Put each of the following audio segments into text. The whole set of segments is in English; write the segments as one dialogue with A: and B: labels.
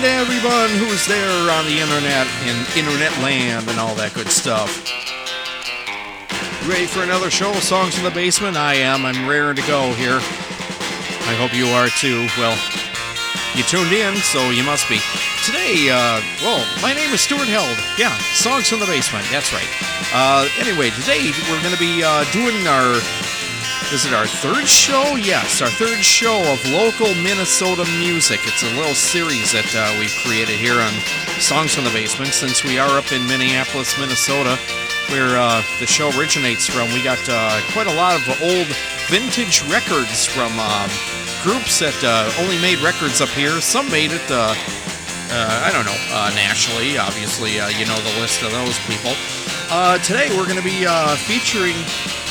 A: And everyone who's there on the internet and internet land and all that good stuff. Ready for another show of Songs in the Basement? I am. I'm raring to go here. I hope you are too. Well, you tuned in, so you must be. Today, uh, well, my name is Stuart Held. Yeah, Songs in the Basement. That's right. Uh, anyway, today we're going to be uh, doing our is it our third show? Yes, our third show of local Minnesota music. It's a little series that uh, we've created here on Songs from the Basement since we are up in Minneapolis, Minnesota, where uh, the show originates from. We got uh, quite a lot of old vintage records from um, groups that uh, only made records up here. Some made it, uh, uh, I don't know, nationally. Obviously, you know the list of those people. today we're going to be featuring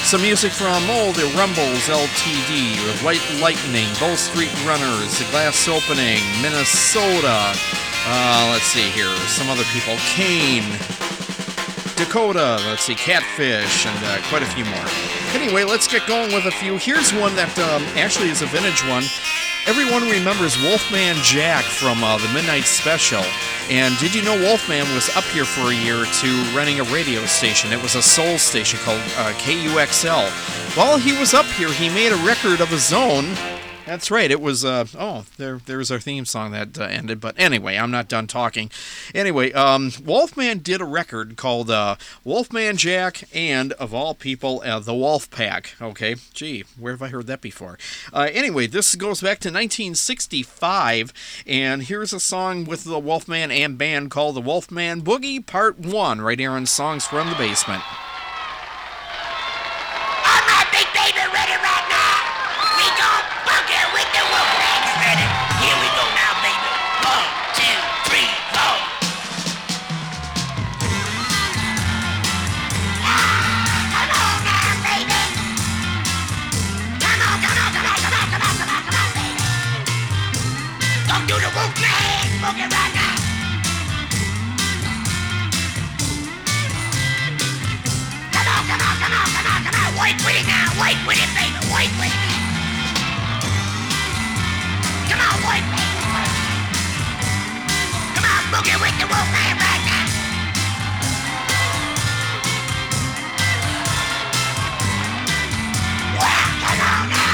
A: some music from all the Rumbles LTD, White Lightning, Bow Street Runners, The Glass Opening, Minnesoda. Uh, let's see here, some other people. Cain, Dachcotah, let's see, Katfish, and uh, quite a few more. Anyway, let's get going with a few. Here's one that um, actually is a vintage one. Everyone remembers Wolfman Jack from uh, the Midnight Special. And did you know Wolfman was up here for a year or two running a radio station? It was a soul station called uh, KUXL. While he was up here, he made a record of his own that's right. It was. Uh, oh, there, was our theme song that uh, ended. But anyway, I'm not done talking. Anyway, um, Wolfman did a record called uh, Wolfman Jack and, of all people, uh, the Wolf Pack. Okay, gee, where have I heard that before? Uh, anyway, this goes back to 1965, and here's a song with the Wolfman and band called the Wolfman Boogie Part One, right here on Songs from the Basement.
B: White with it now, white with it, baby, with it. Come on, white baby. Come on, boogie with the wolf man right now. Well, come on now,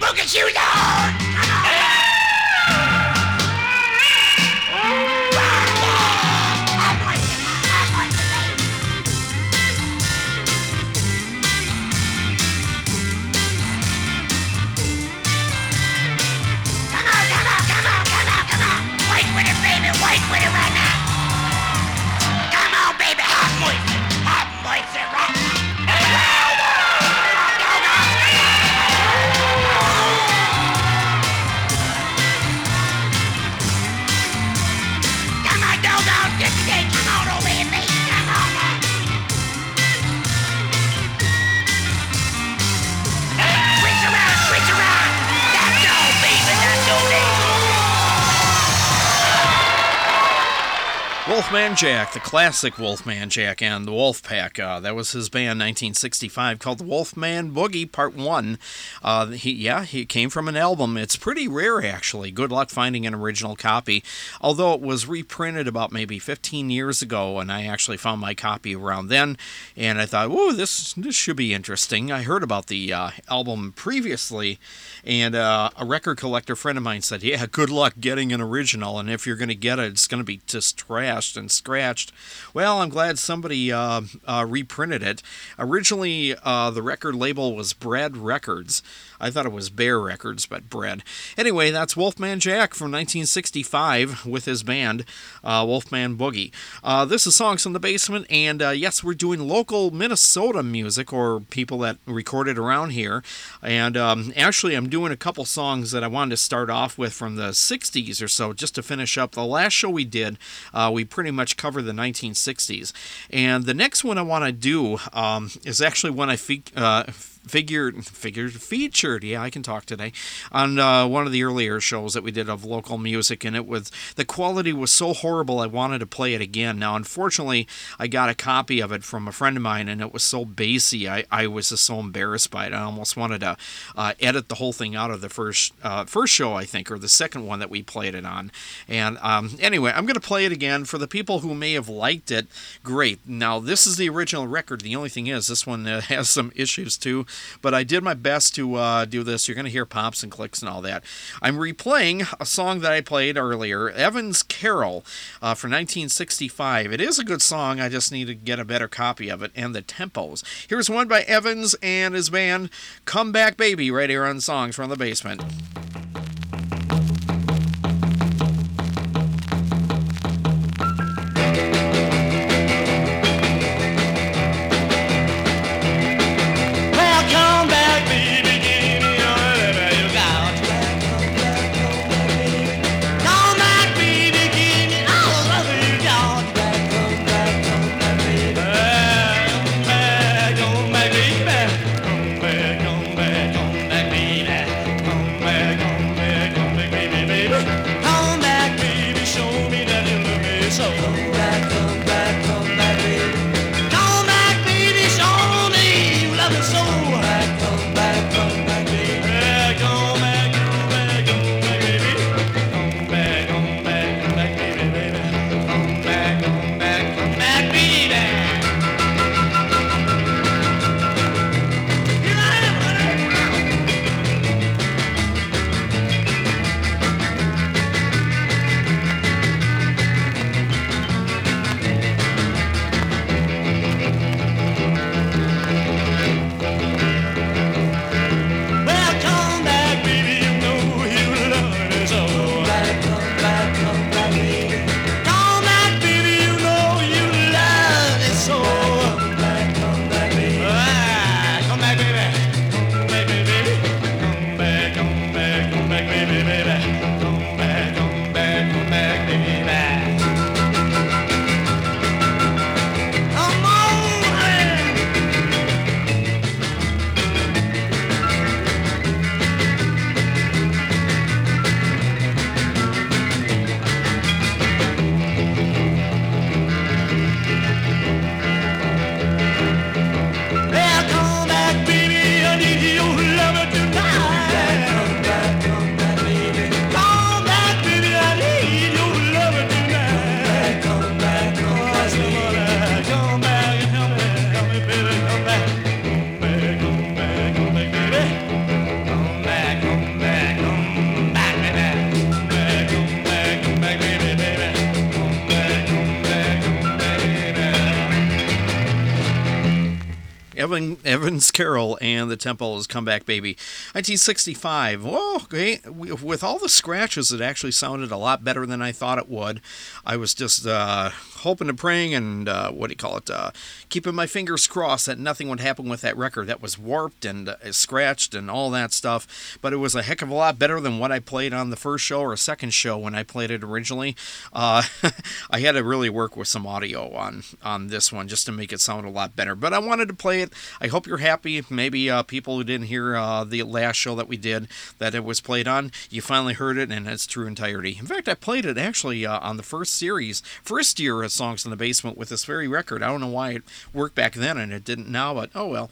B: get your boogie shoes
A: Wolfman Jack, the classic Wolfman Jack and the Wolf Pack. Uh, that was his band 1965 called the Wolfman Boogie Part 1. Uh, he, yeah, he came from an album. It's pretty rare, actually. Good luck finding an original copy. Although it was reprinted about maybe 15 years ago, and I actually found my copy around then, and I thought, whoa, this, this should be interesting. I heard about the uh, album previously, and uh, a record collector friend of mine said, yeah, good luck getting an original, and if you're going to get it, it's going to be just trash. Scratched and scratched. Well, I'm glad somebody uh, uh, reprinted it. Originally, uh, the record label was Bread Records. I thought it was Bear Records, but Bread. Anyway, that's Wolfman Jack from 1965 with his band, uh, Wolfman Boogie. Uh, this is Songs from the Basement, and uh, yes, we're doing local Minnesota music or people that recorded around here. And um, actually, I'm doing a couple songs that I wanted to start off with from the 60s or so just to finish up. The last show we did, uh, we pretty much covered the 1960s. And the next one I want to do um, is actually one I fe- figured figured featured. Yeah i can talk today. On uh, one of the earlier shows that we did of local music and it was the quality was so horrible i wanted to play it again. Now unfortunately i got a copy of it from a friend of mine and it was so bassy i, I was just so embarrassed by it. I almost wanted to uh, edit the whole thing out of the first uh, first show i think or the second one that we played it on. And um, anyway i'm going to play it again. For the people who may have liked it great. Now this is the original record. The only thing is this one uh, has some issues too but I did my best to uh, do this. You're going to hear pops and clicks and all that. I'm replaying a song that I played earlier, Evans Carole uh, from 1965. It is a good song. I just need to get a better copy of it and the tempos. Here's one by Evans and his band, Come Back Baby, right here on Songs from the Basement. Evan, Evans Carole and the Temples Come Back Baby. 1965. Whoa, okay. With all the scratches, it actually sounded a lot better than I thought it would. I was just uh, hoping and praying and uh, what do you call it? Uh, keeping my fingers crossed that nothing would happen with that record that was warped and uh, scratched and all that stuff. But it was a heck of a lot better than what I played on the first show or second show when I played it originally. Uh, I had to really work with some audio on on this one just to make it sound a lot better. But I wanted to play it. I hope you're happy. Maybe uh, people who didn't hear uh, the last show that we did that it was played on, you finally heard it in its true entirety. In fact, I played it actually on the first series, first year of songs in the basement with this very record. I don't know why it worked back then and it didn't now, but oh well.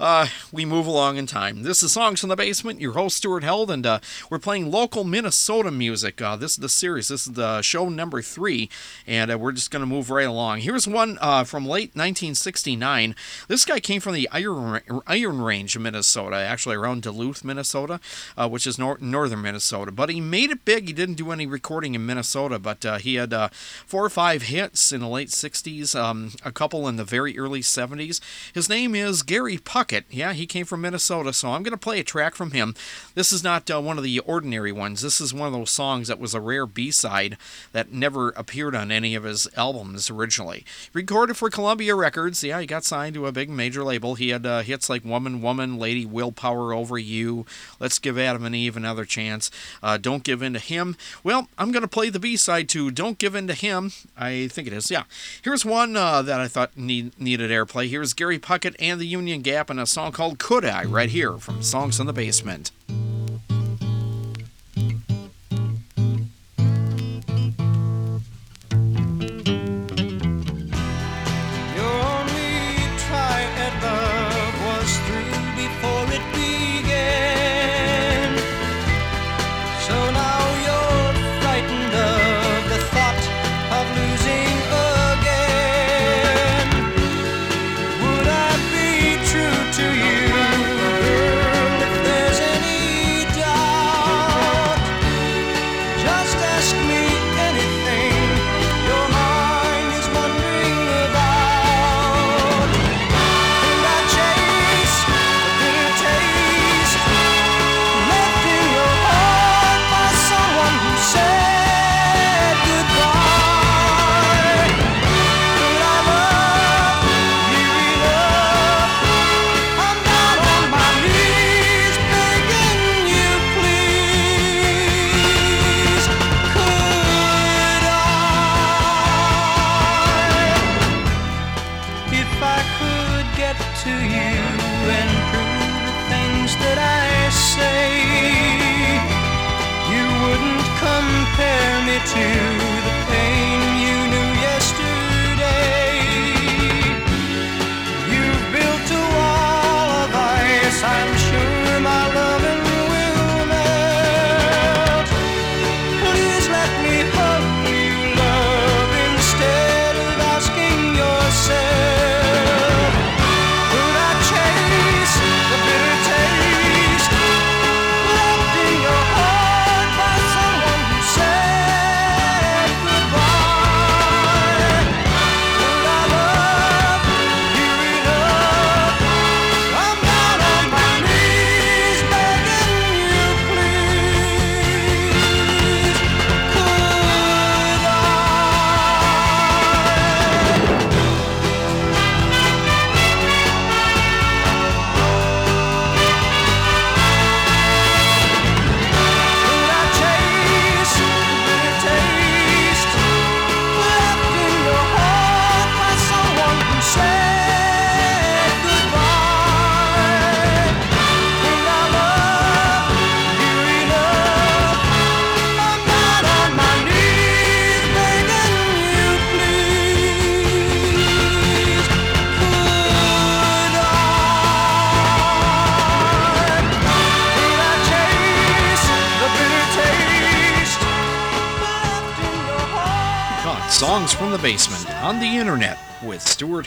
A: Uh, we move along in time. This is Songs in the Basement, your host, Stuart Held, and uh, we're playing local Minnesota music. Uh, this is the series. This is the show number three, and uh, we're just going to move right along. Here's one uh, from late 1969. This guy came from
C: the Iron, Iron Range Minnesota, actually around Duluth, Minnesota, uh, which is nor- northern Minnesota. But he made it big. He didn't do any recording in Minnesota, but uh, he had uh, four or five hits in the late 60s, um, a couple in the very early 70s. His name is Gary Puckett. Yeah, he came from Minnesota, so I'm going to play a track from him. This is not uh, one of the ordinary ones. This is one of those songs that was a rare B side that never appeared on any of his albums originally. Recorded for Columbia Records. Yeah, he got signed to a big major label. He had uh, hits like Woman, Woman, Lady, Willpower Over You, Let's Give Adam and Eve Another Chance, uh, Don't Give In to Him. Well, I'm going to play the B side to Don't Give In to Him. I think it is, yeah. Here's one uh, that I thought need, needed airplay. Here's Gary Puckett and the Union Gap in a song called Could I, right here from Songs in the Basement.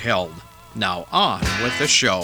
C: Held. Now on with the show.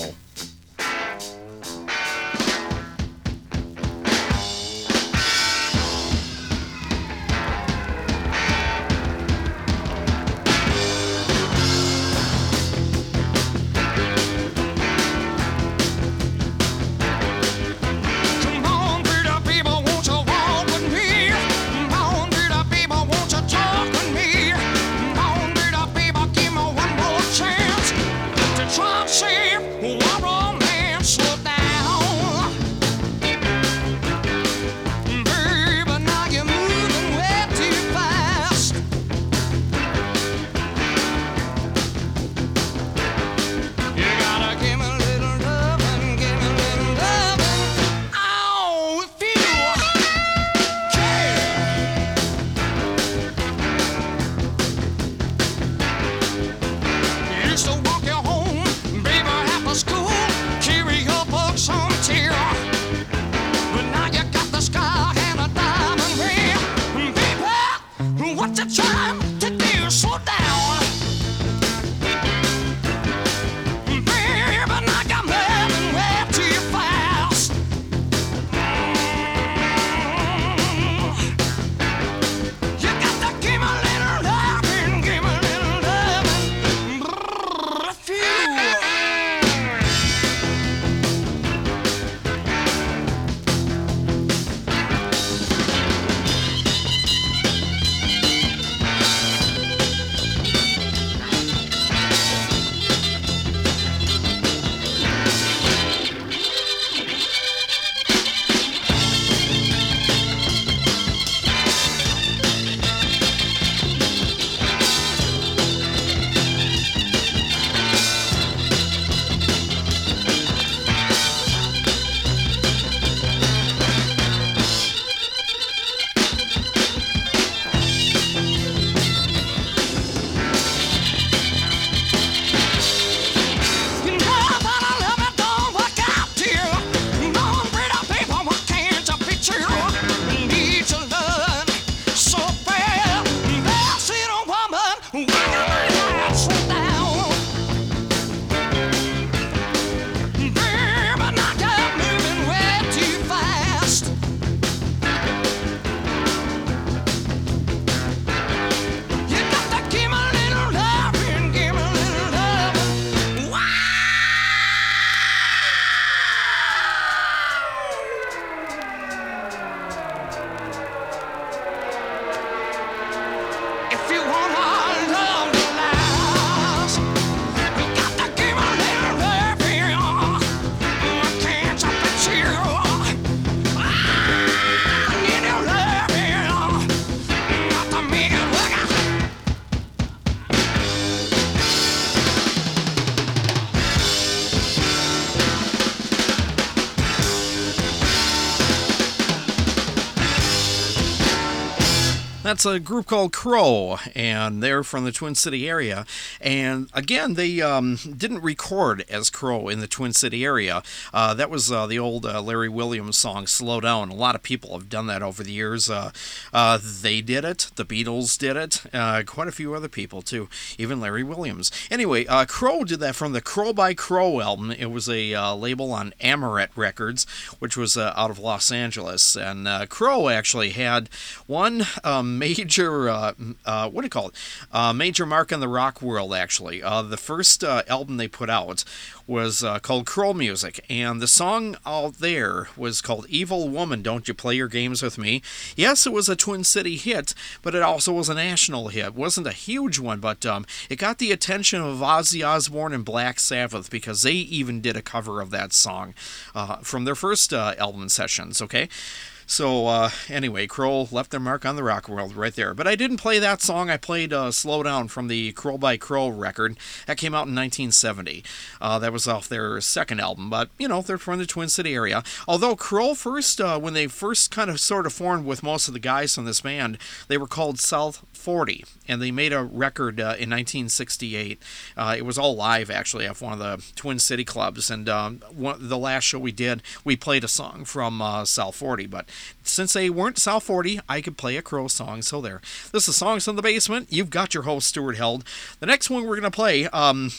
A: That's a group called Crow, and they're from the Twin City area. And again, they um, didn't record as Crow in the Twin City area. Uh, that was uh, the old uh, Larry Williams song, Slow Down. A lot of people have done that over the years. Uh, uh, they did it, the Beatles did it, uh, quite a few other people too, even Larry Williams. Anyway, Crow did that from the Crow by Crow album. It was a label on Amaret Records, which was out of Los Angeles. And Crow actually had one um, major, uh, uh, what do you call it? Uh, major mark in the rock world, actually. Uh, the first uh, album they put out was uh, called Crow Music, and the song out there was called Evil Woman, Don't You Play Your Games With Me. Yes, it was a Twin City hit, but it also was a national hit. It wasn't a huge one, but um, it got the attention of Ozzy Osbourne and Black Sabbath because they even did a cover of that song from their first album sessions, okay? So uh, anyway, Crow left their mark on the rock world right there. But I didn't play that song. I played uh, "Slow Down" from the Crow by Crow record that came out in 1970. Uh, that was off their second album. But you know, they're from the Twin City area. Although Crow first, uh, when they first kind of sort of formed with most of the guys from this band, they were called South 40, and they made a record uh, in 1968. Uh, it was all live, actually, at one of the Twin City clubs. And um, one, the last show we did, we played a song from uh, South 40. But since they weren't South 40, I could play a Crow song. So there. This is Songs in the Basement. You've got your host, Stuart Held. The next one we're going to play. Um,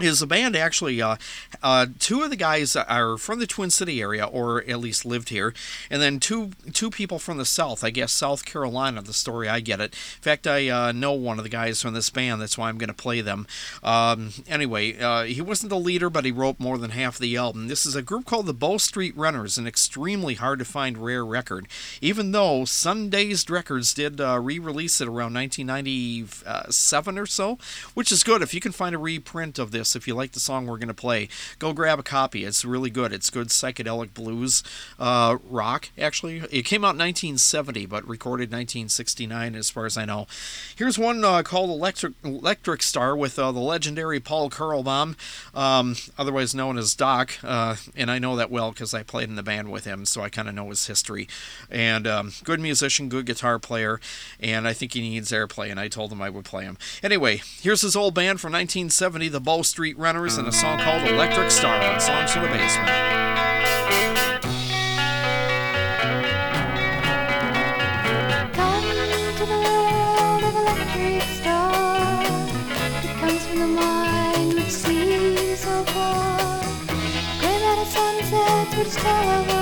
A: is the band actually uh, uh, two of the guys are from the Twin City area or at least lived here and then two two people from the south I guess South Carolina the story I get it. In fact I uh, know one of the guys from this band that's why I'm going to play them. Um, anyway uh, he wasn't the leader but he wrote more than half the album. This is a group called the Bow Street Runners an extremely hard to find rare record. Even though Sundazed Records did uh, re-release it around 1997 or so which is good. If you can find a reprint of this this. If you like the song we're going to play, go grab a copy. It's really good. It's good psychedelic blues uh, rock, actually. It came out in 1970, but recorded 1969, as far as I know. Here's one uh, called Electric, Electric Star with uh, the legendary Paul Kurlbaum, um, otherwise known as Doc. Uh, and I know that well because I played in the band with him, so I kind of know his history. And um, good musician, good guitar player, and I think he needs airplay, and I told him I would play him. Anyway, here's his old band from 1970, the Bow Street Runners and a song called Electric Star on Songs from
D: Amazon. It comes from the Basement. which tell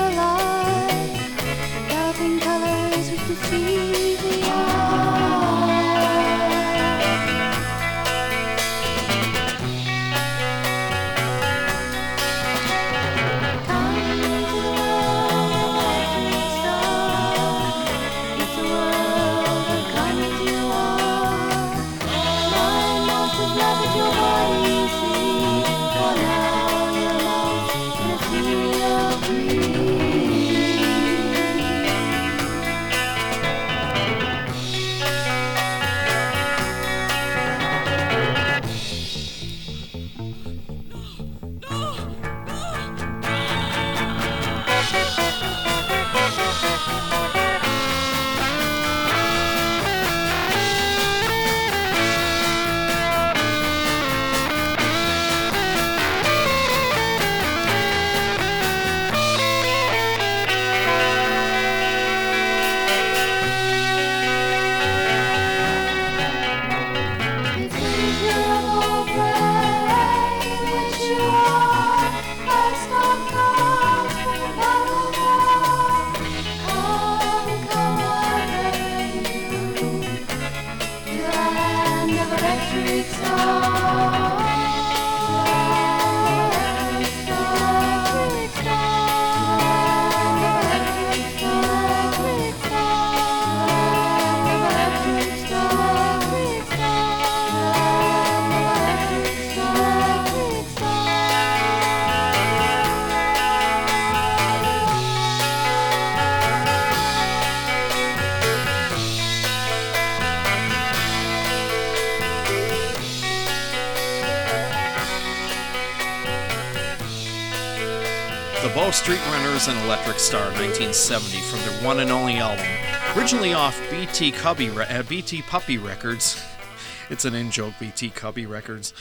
A: Street Runners and Electric Star 1970 from their one and only album, Originally off BT Cubby, uh, BT Puppy Records. It's an in joke, BT Cubby Records.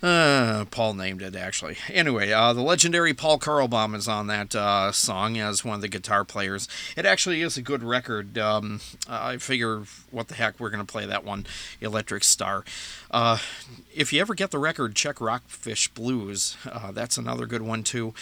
A: Uh, Paul named it actually. Anyway, uh, the legendary Paul Karlbaum is on that uh, song as one of the guitar players. It actually is a good record. Um, I figure, what the heck, we're gonna play that one, Electric Star. Uh, if you ever get the record, check Rockfish Blues. Uh, that's another good one too.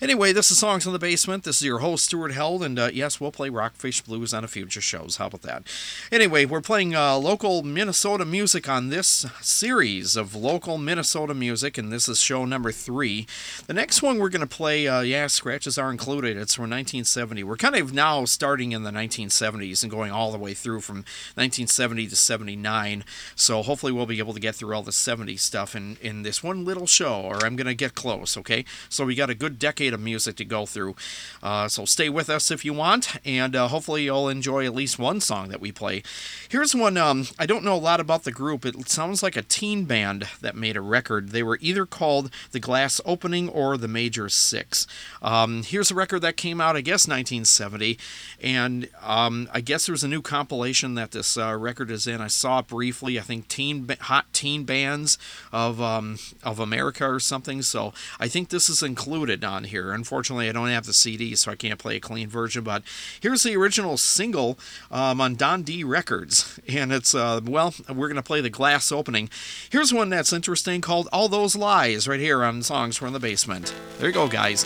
A: Anyway, this is Songs in the Basement. This is your host Stuart Held, and uh, yes, we'll play Rockfish Blues on a future shows. How about that? Anyway, we're playing local Minnesota music on this series of local Minnesota Minnesota music, and this is show number three. The next one we're going to play, uh, yeah, scratches are included. It's from 1970. We're kind of now starting in the 1970s and going all the way through from 1970 to 79. So hopefully we'll be able to get through all the 70s stuff in, in this one little show, or I'm going to get close, okay? So we got a good decade of music to go through. Uh, so stay with us if you want, and uh, hopefully you'll enjoy at least one song that we play. Here's one, um, I don't know a lot about the group. It sounds like a teen band that made a record. They were either called the Glass Opening or the Major Six. Um, here's a record that came out, I guess, 1970, and um, I guess there's a new compilation that this uh, record is in. I saw it briefly. I think teen hot teen bands of um, of America or something. So I think this is included on here. Unfortunately, I don't have the CD, so I can't play a clean version. But here's the original single um, on Don D Records, and it's uh, well, we're gonna play the Glass Opening. Here's one that's interesting called called All Those Lies right here on Songs from the Basement. There you go, guys.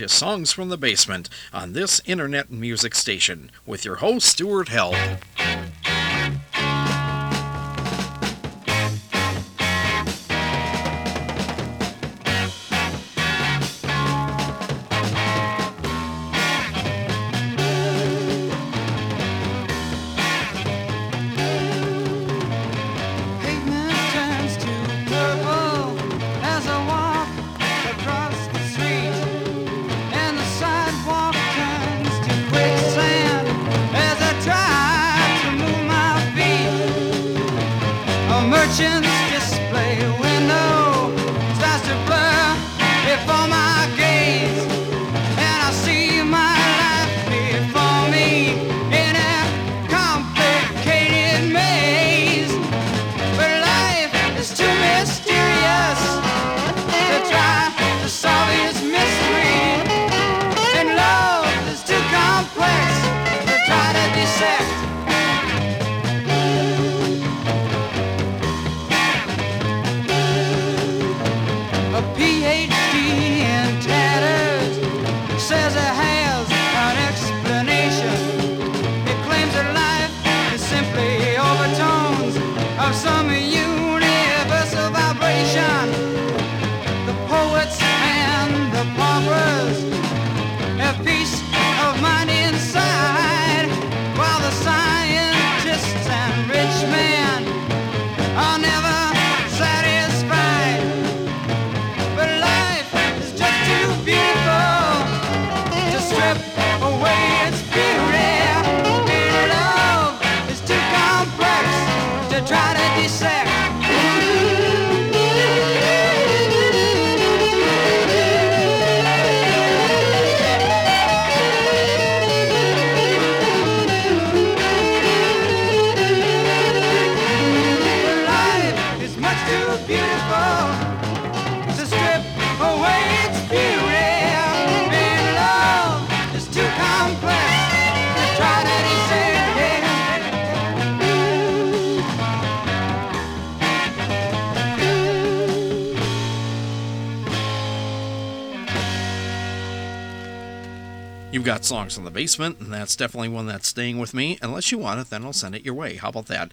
A: Into Songs from the Basement on this internet music station with your host, Stuart Held. Songs from the basement, and that's definitely one that's staying with me. Unless you want it, then I'll send it your way. How about that?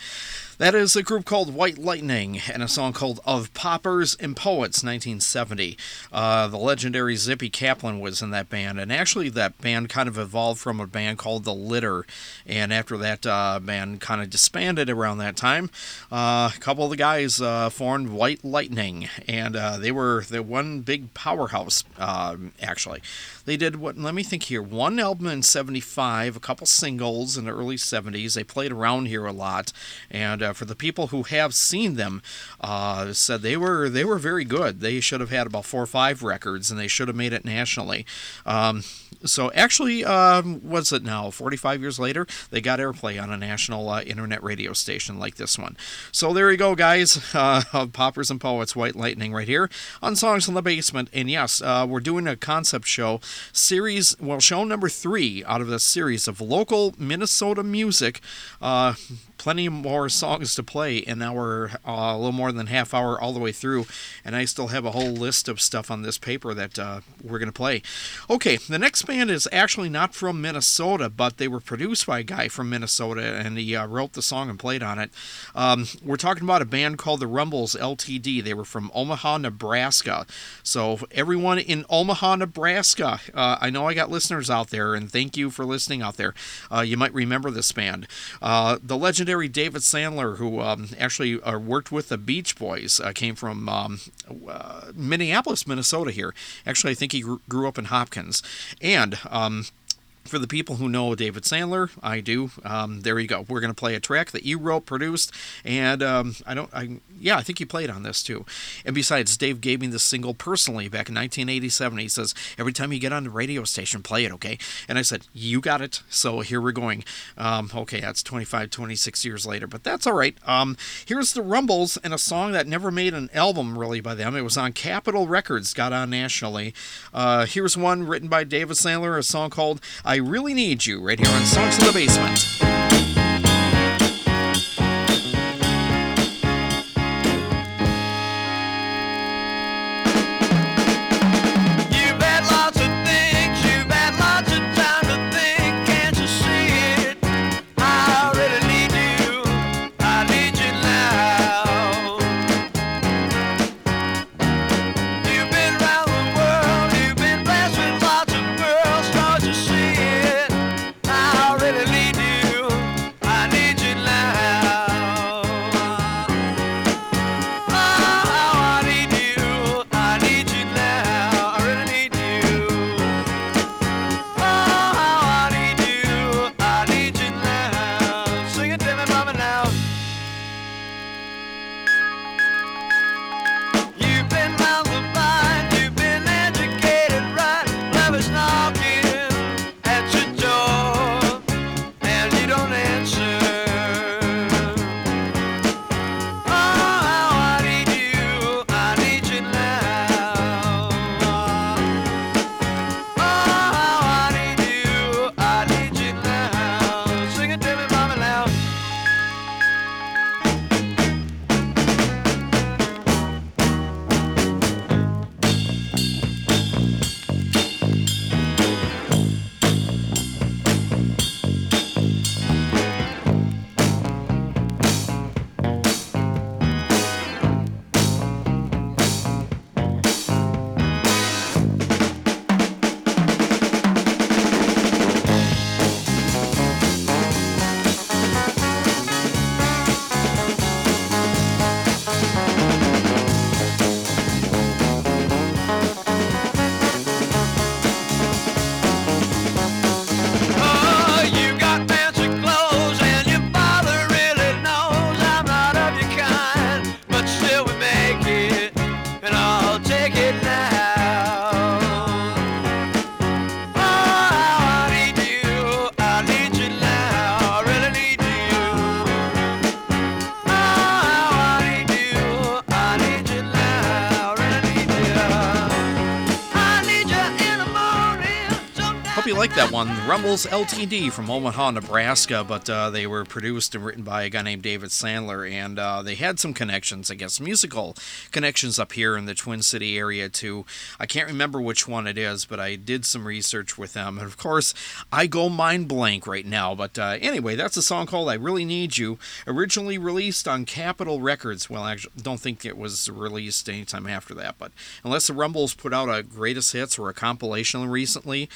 A: That is a group called White Lightning and a song called Of Paupers and Poets, 1970. Uh, the legendary Zippy Caplan was in that band, and actually, that band kind of evolved from a band called The Litter. And after that uh, band kind of disbanded around that time, uh, a couple of the guys uh, formed White Lightning, and uh, they were the one big powerhouse, um actually. They did what, let me think here, one album in 75, a couple singles in the early 70s. They played around here a lot, and uh, for the people who have seen them, said they were they were very good. They should have had about four or five records, and they should have made it nationally. Um, so actually, um, what's it now? 45 years later, they got airplay on a national uh, internet radio station like this one. So there you go, guys. Uh, Paupers and Poets, White Lightning, right here on Songs in the Basement. And yes, uh, we're doing a concept show series. Well, show number three out of the series of local Minnesota music. Uh, plenty more songs to play in our uh, a little more than half hour all the way through and i still have a whole list of stuff on this paper that uh, we're going to play. Okay the next band is actually not from minnesota but they were produced by a guy from minnesota and he uh, wrote the song and played on it. Um, we're talking about a band called the rumbles ltd they were from omaha nebraska. So everyone in omaha nebraska uh, i know i got listeners out there and thank you for listening out there. Uh, you might remember this band. Uh, the legendary David Sandler, who um, actually uh, worked with the Beach Boys, uh, came from um, uh, Minneapolis, Minnesota. Here, actually, I think he grew, grew up in Hopkins, and. For the people who know David Sandler, I do. Um, there you go. We're going to play a track that you wrote, produced, and um, I don't. I yeah, I think you played on this too. And besides, Dave gave me this single personally back in 1987. He says every time you get on the radio station, play it, okay? And I said, you got it. So here we're going. Um, okay, that's 25, 26 years later, but that's all right. Um, here's the Rumbles and a song that never made an album really by them. It was on Capitol Records, got on nationally. Uh, here's one written by David Sandler, a song called "I Really Need You," right here on Songs in the Basement. That one. Rumbles LTD from Omaha, Nebraska, but uh, they were produced and written by a guy named David Sandler, and uh, they had some connections, I guess, musical connections up here in the Twin City area too. I can't remember which one it is, but I did some research with them, and of course, I go mind blank right now. But uh, anyway, that's a song called "I Really Need You," originally released on Capitol Records. Well, I don't think it was released anytime after that, but unless the Rumbles put out a greatest hits or a compilation recently.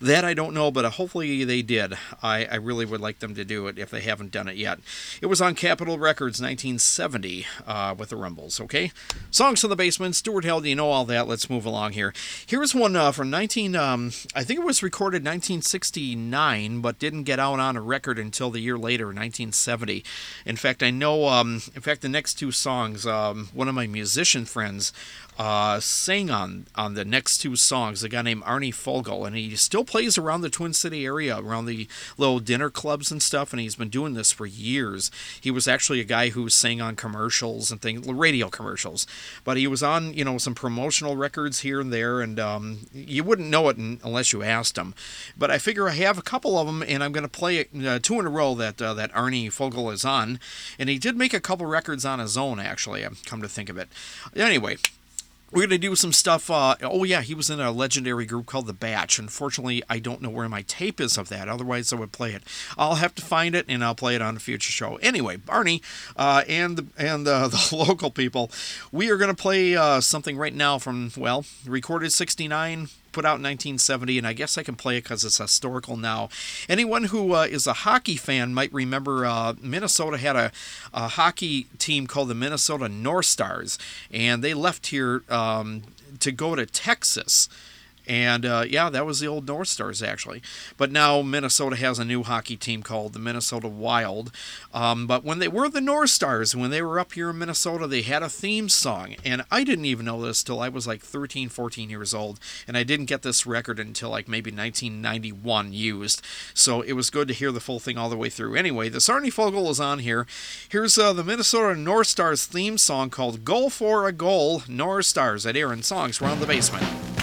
A: That I don't know, but uh, hopefully they did. I, I really would like them to do it if they haven't done it yet. It was on Capitol Records 1970 uh, with the Rumbles, okay? Songs from the Basement, Stuart Held, you know all that. Let's move along here. Here's one uh, from 19, um, I think it was recorded 1969, but didn't get out on a record until the year later, 1970. In fact, I know, um, in fact, the next two songs, um, one of my musician friends uh, sang on on the next two songs. A guy named Arnie Fogel, and he still plays around the Twin City area, around the little dinner clubs and stuff. And he's been doing this for years. He was actually a guy who sang on commercials and things, radio commercials. But he was on, you know, some promotional records here and there, and um, you wouldn't know it unless you asked him. But I figure I have a couple of them, and I'm going to play uh, two in a row that uh, that Arnie Fogel is on. And he did make a couple records on his own, actually. I've come to think of it. Anyway, we're going to do some stuff. Uh, oh, yeah, he was in a legendary group called The Batch. Unfortunately, I don't know where my tape is of that. Otherwise, I would play it. I'll have to find it and I'll play it on a future show. Anyway, Barney uh, and, the, and uh, the local people, we are going to play uh, something right now from, well, recorded 69 put out in 1970, and I guess I can play it because it's historical now. Anyone who uh, is a hockey fan might remember uh, Minnesota had a, a, hockey team called the Minnesota North Stars, and they left here um, to go to Texas. And uh, yeah, that was the old North Stars actually. But now Minnesota has a new hockey team called the Minnesota Wild. Um, but when they were the North Stars, when they were up here in Minnesota, they had a theme song. And I didn't even know this till I was like 13, 14 years old. And I didn't get this record until like maybe 1991 used. So it was good to hear the full thing all the way through. Anyway, the Sarny Fogel is on here. Here's uh, the Minnesota North Stars theme song called Goal for a Goal North Stars at Aaron Songs Around the Basement.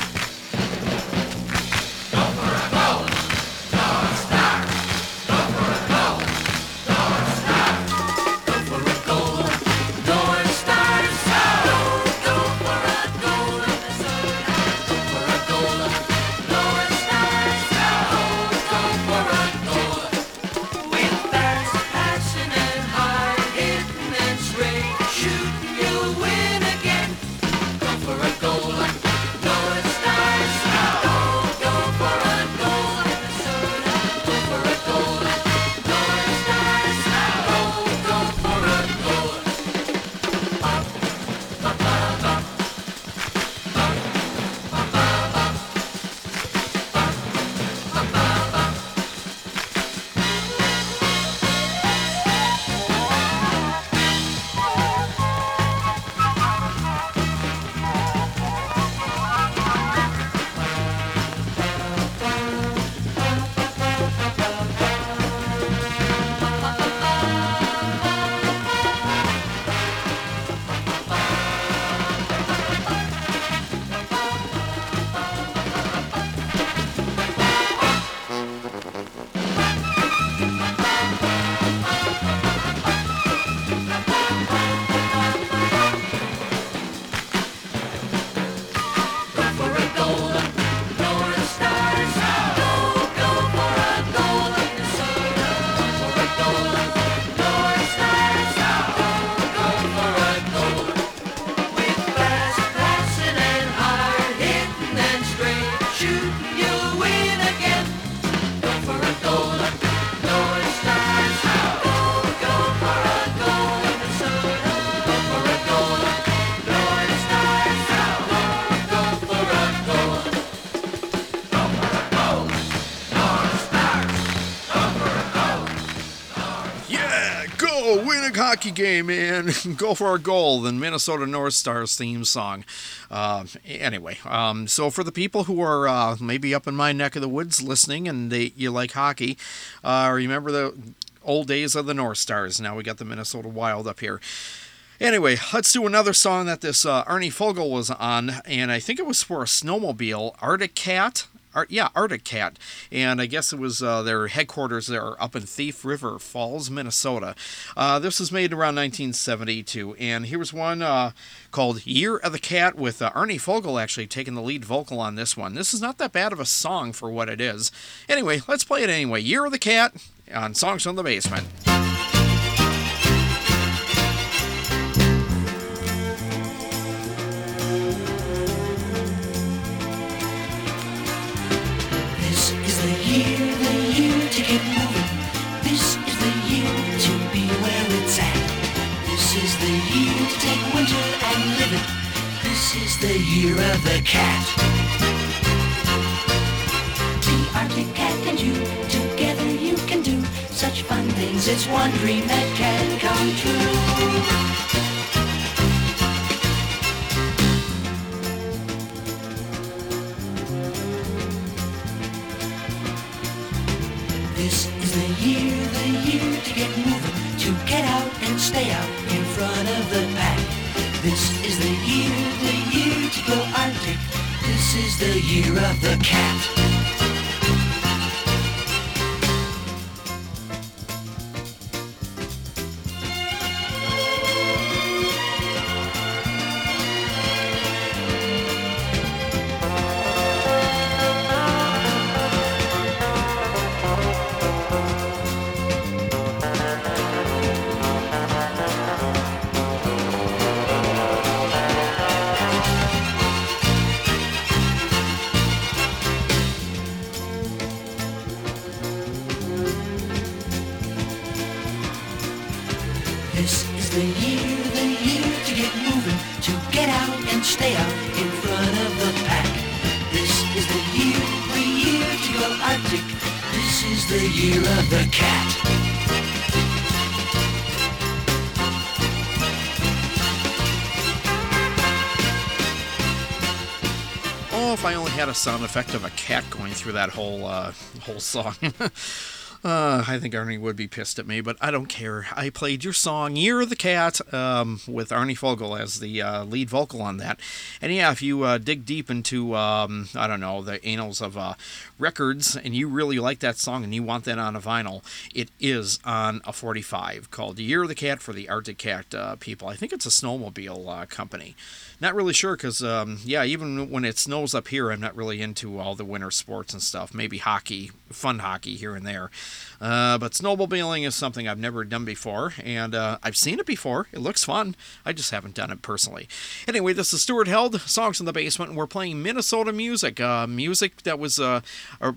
A: Hockey game and go for a goal than Minnesota North Stars theme song. Uh, anyway, um, so for the people who are uh, maybe up in my neck of the woods listening and they, you like hockey, uh, remember the old days of the North Stars. Now we got the Minnesota Wild up here. Anyway, let's do another song that this uh, Arnie Fogel was on, and I think it was for a snowmobile, Arctic Cat. Art, yeah, Arctic Cat, and I guess it was uh, their headquarters there up in Thief River Falls, Minnesota. Uh, this was made around 1972, and here's one uh, called "Year of the Cat" with uh, Arnie Fogel actually taking the lead vocal on this one. This is not that bad of a song for what it is. Anyway, let's play it anyway. "Year of the Cat" on Songs from the Basement.
E: To get moving. This is the year to be where it's at. This is the year to take winter and live it. This is the year of the cat. The Arctic cat and you, together you can do such fun things. It's one dream that can come true. Year, the year to get moving, to get out and stay out in front of the pack. This is the year, the year to go Arctic. This is the year of the cat. The cat.
A: Oh, if I only had a sound effect of a cat going through that whole uh, whole song. Uh, I think Arnie would be pissed at me, but I don't care. I played your song "Year of the Cat" um, with Arnie Fogel as the uh, lead vocal on that. And yeah, if you uh, dig deep into um, I don't know the annals of uh, records, and you really like that song and you want that on a vinyl, it is on a 45 called "Year of the Cat" for the Arctic Cat uh, people. I think it's a snowmobile uh, company. Not really sure because, um, yeah, even when it snows up here, I'm not really into all the winter sports and stuff. Maybe hockey, fun hockey here and there. Uh, but snowmobiling is something I've never done before, and uh, I've seen it before. It looks fun. I just haven't done it personally. Anyway, this is Stuart Held, Songs in the Basement, and we're playing Minnesota music. Uh, music that was uh,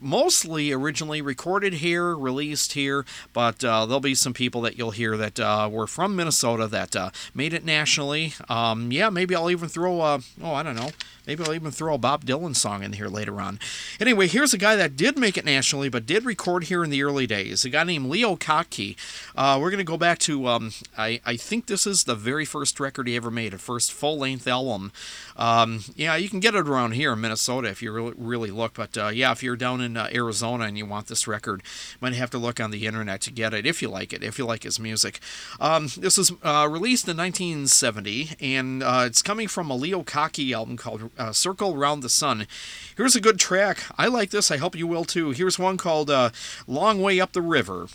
A: mostly originally recorded here, released here, but uh, there'll be some people that you'll hear that uh, were from Minnesota that made it nationally. Um, yeah, maybe I'll even throw, oh, I don't know. Maybe I'll even throw a Bob Dylan song in here later on. Anyway, here's a guy that did make it nationally, but did record here in the early days. A guy named Leo Kottke. Uh, we're going to go back to, um, I, I think this is the very first record he ever made, a first full length album. Um, yeah, you can get it around here in Minnesota if you really, really look. But uh, yeah, if you're down in uh, Arizona and you want this record, you might have to look on the internet to get it if you like it, if you like his music. Um, this was uh, released in 1970, and uh, it's coming from a Leo Kottke album called uh, Circle Round the Sun. Here's a good track. I like this. I hope you will too. Here's one called uh, Long Way Up the River.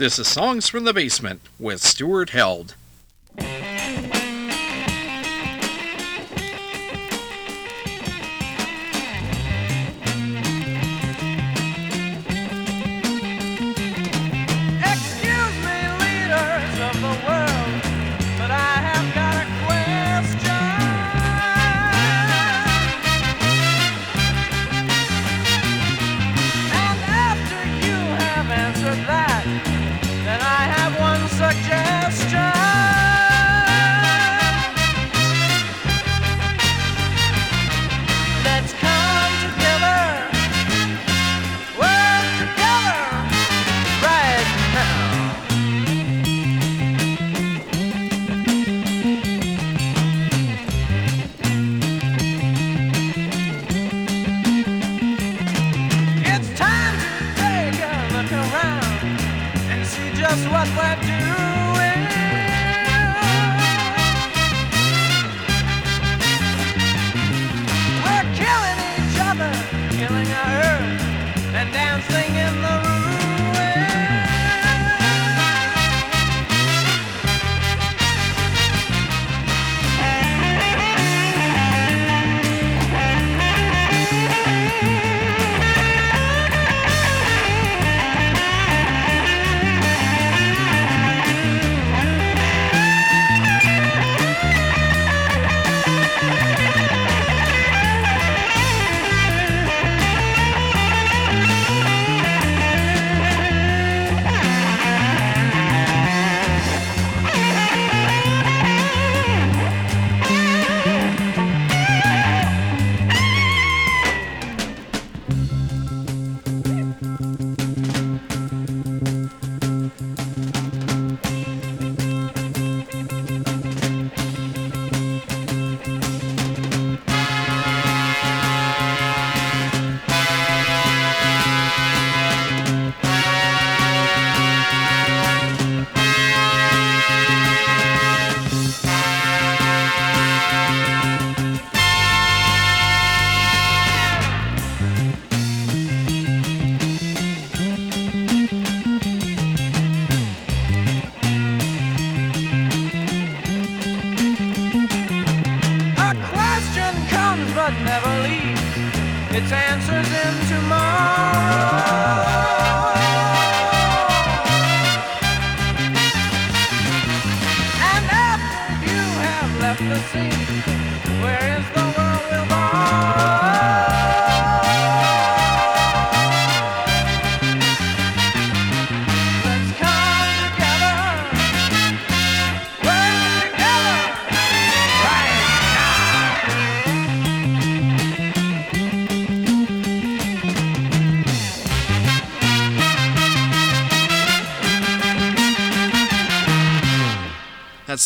A: This is Songs from the Basement with Stuart Held.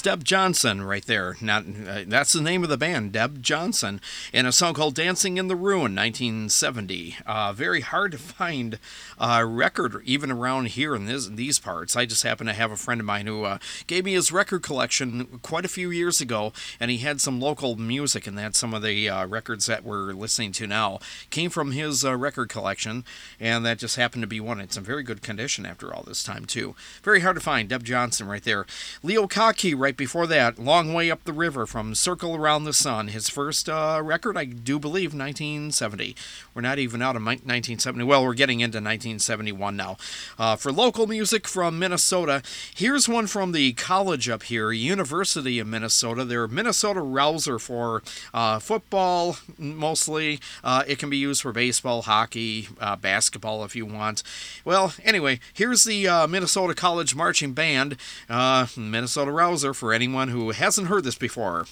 A: Debb Johnson right there. Not uh, that's the name of the band, Debb Johnson, in a song called "Dancing in the Ruin," 1970. Uh, very hard to find uh, record even around here in this, these parts. I just happen to have a friend of mine who uh, gave me his record collection quite a few years ago, and he had some local music, and that's some of the uh, records that we're listening to now came from his uh, record collection, and that just happened to be one. It's in very good condition after all this time too. Very hard to find. Debb Johnson right there. Leo Kottke right before that. Long way up the river from Circle Around the Sun. His first uh, record, I do believe, 1970. We're not even out of 1970. Well, we're getting into 1971 now. Uh, for local music from Minnesota, here's one from the college up here, University of Minnesota. They're Minnesota Rouser for uh, football mostly. Uh, it can be used for baseball, hockey, uh, basketball if you want. Well, anyway, here's the uh, Minnesota College Marching Band, Minnesota Rouser for anyone who hasn't heard this before.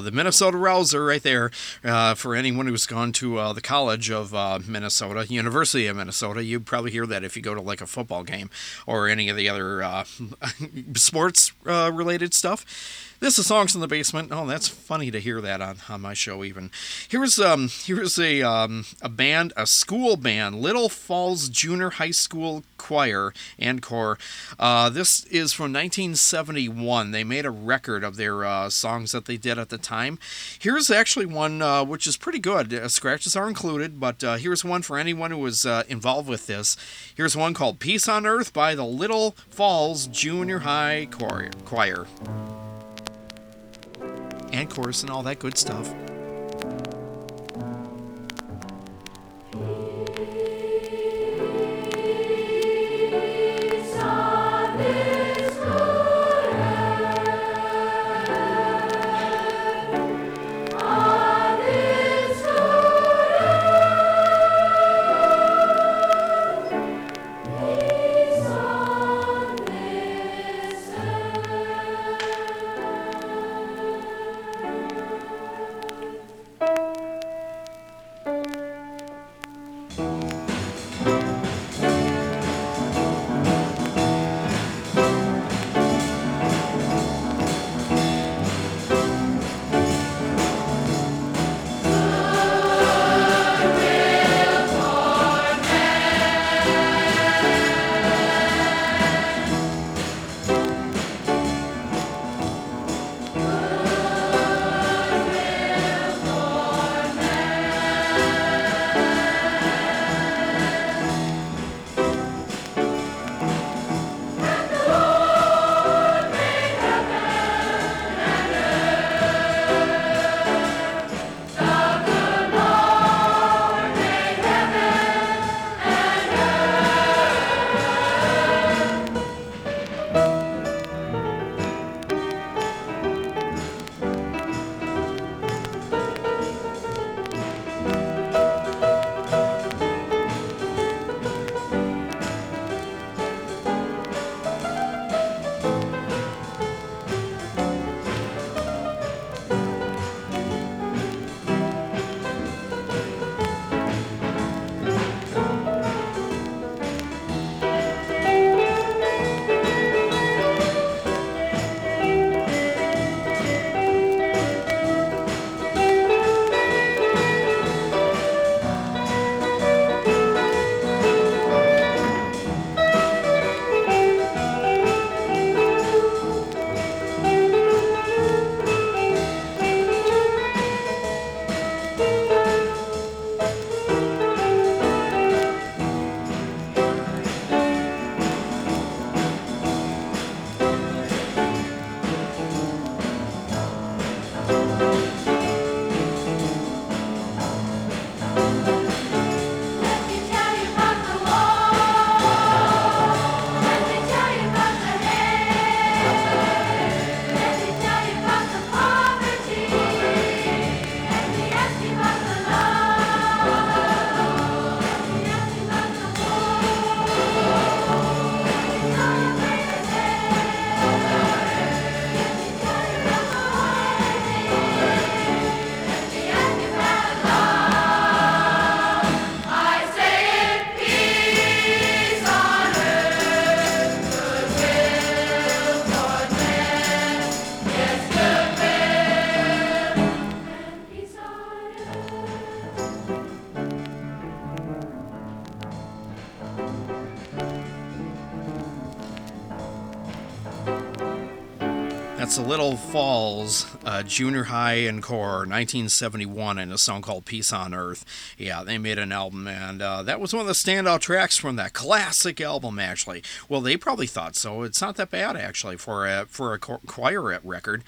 A: You the Minnesota Rouser right there. Uh, for anyone who's gone to uh, the College of uh, Minnesota, University of Minnesota, you'd probably hear that if you go to like a football game or any of the other uh, sports uh, related stuff. This is songs in the basement. Oh, that's funny to hear that on, on my show. Even here's um here's a um a band, a school band, Little Falls Junior High School Choir and Corps. Uh, this is from 1971. They made a record of their uh, songs that they did at the time. Here's actually one uh, which is pretty good. Uh, scratches are included, but uh, here's one for anyone who was uh, involved with this. Here's one called "Peace on Earth" by the Little Falls Junior High Choir. choir and chorus and all that good stuff. Little Falls uh, Junior High and Core, 1971, and a song called Peace on Earth. Yeah, they made an album, and uh, that was one of the standout tracks from that classic album, actually. Well, they probably thought so. It's not that bad, actually, for a, for a choir record.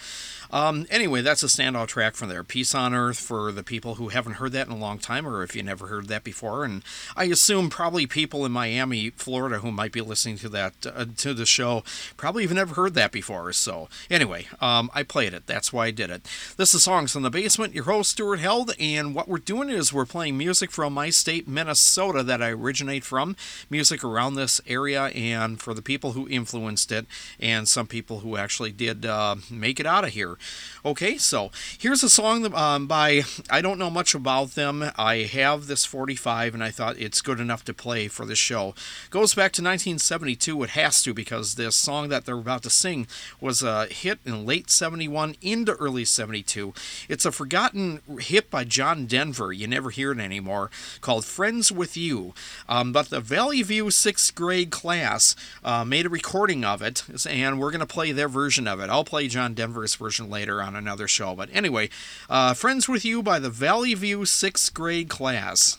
A: Um, anyway, that's a standout track from there. Peace on Earth for the people who haven't heard that in a long time, or if you never heard that before. And I assume probably people in Miami, Florida, who might be listening to that uh, to the show, probably have never heard that before. So anyway. Um, I played it. That's why I did it. This is Songs in the Basement. Your host, Stuart Held. And what we're doing is we're playing music from my state, Minnesota, that I originate from. Music around this area and for the people who influenced it and some people who actually did uh, make it out of here. Okay, so here's a song um, by, I don't know much about them. I have this 45 and I thought it's good enough to play for the show. Goes back to 1972. It has to because this song that they're about to sing was a hit in late 71 into early 72. It's a forgotten hit by John Denver. You never hear it anymore. Called Friends with You. Um, but the Valley View sixth grade class uh, made a recording of it, and we're going to play their version of it. I'll play John Denver's version later on another show. But anyway, uh, Friends with You by the Valley View sixth grade class.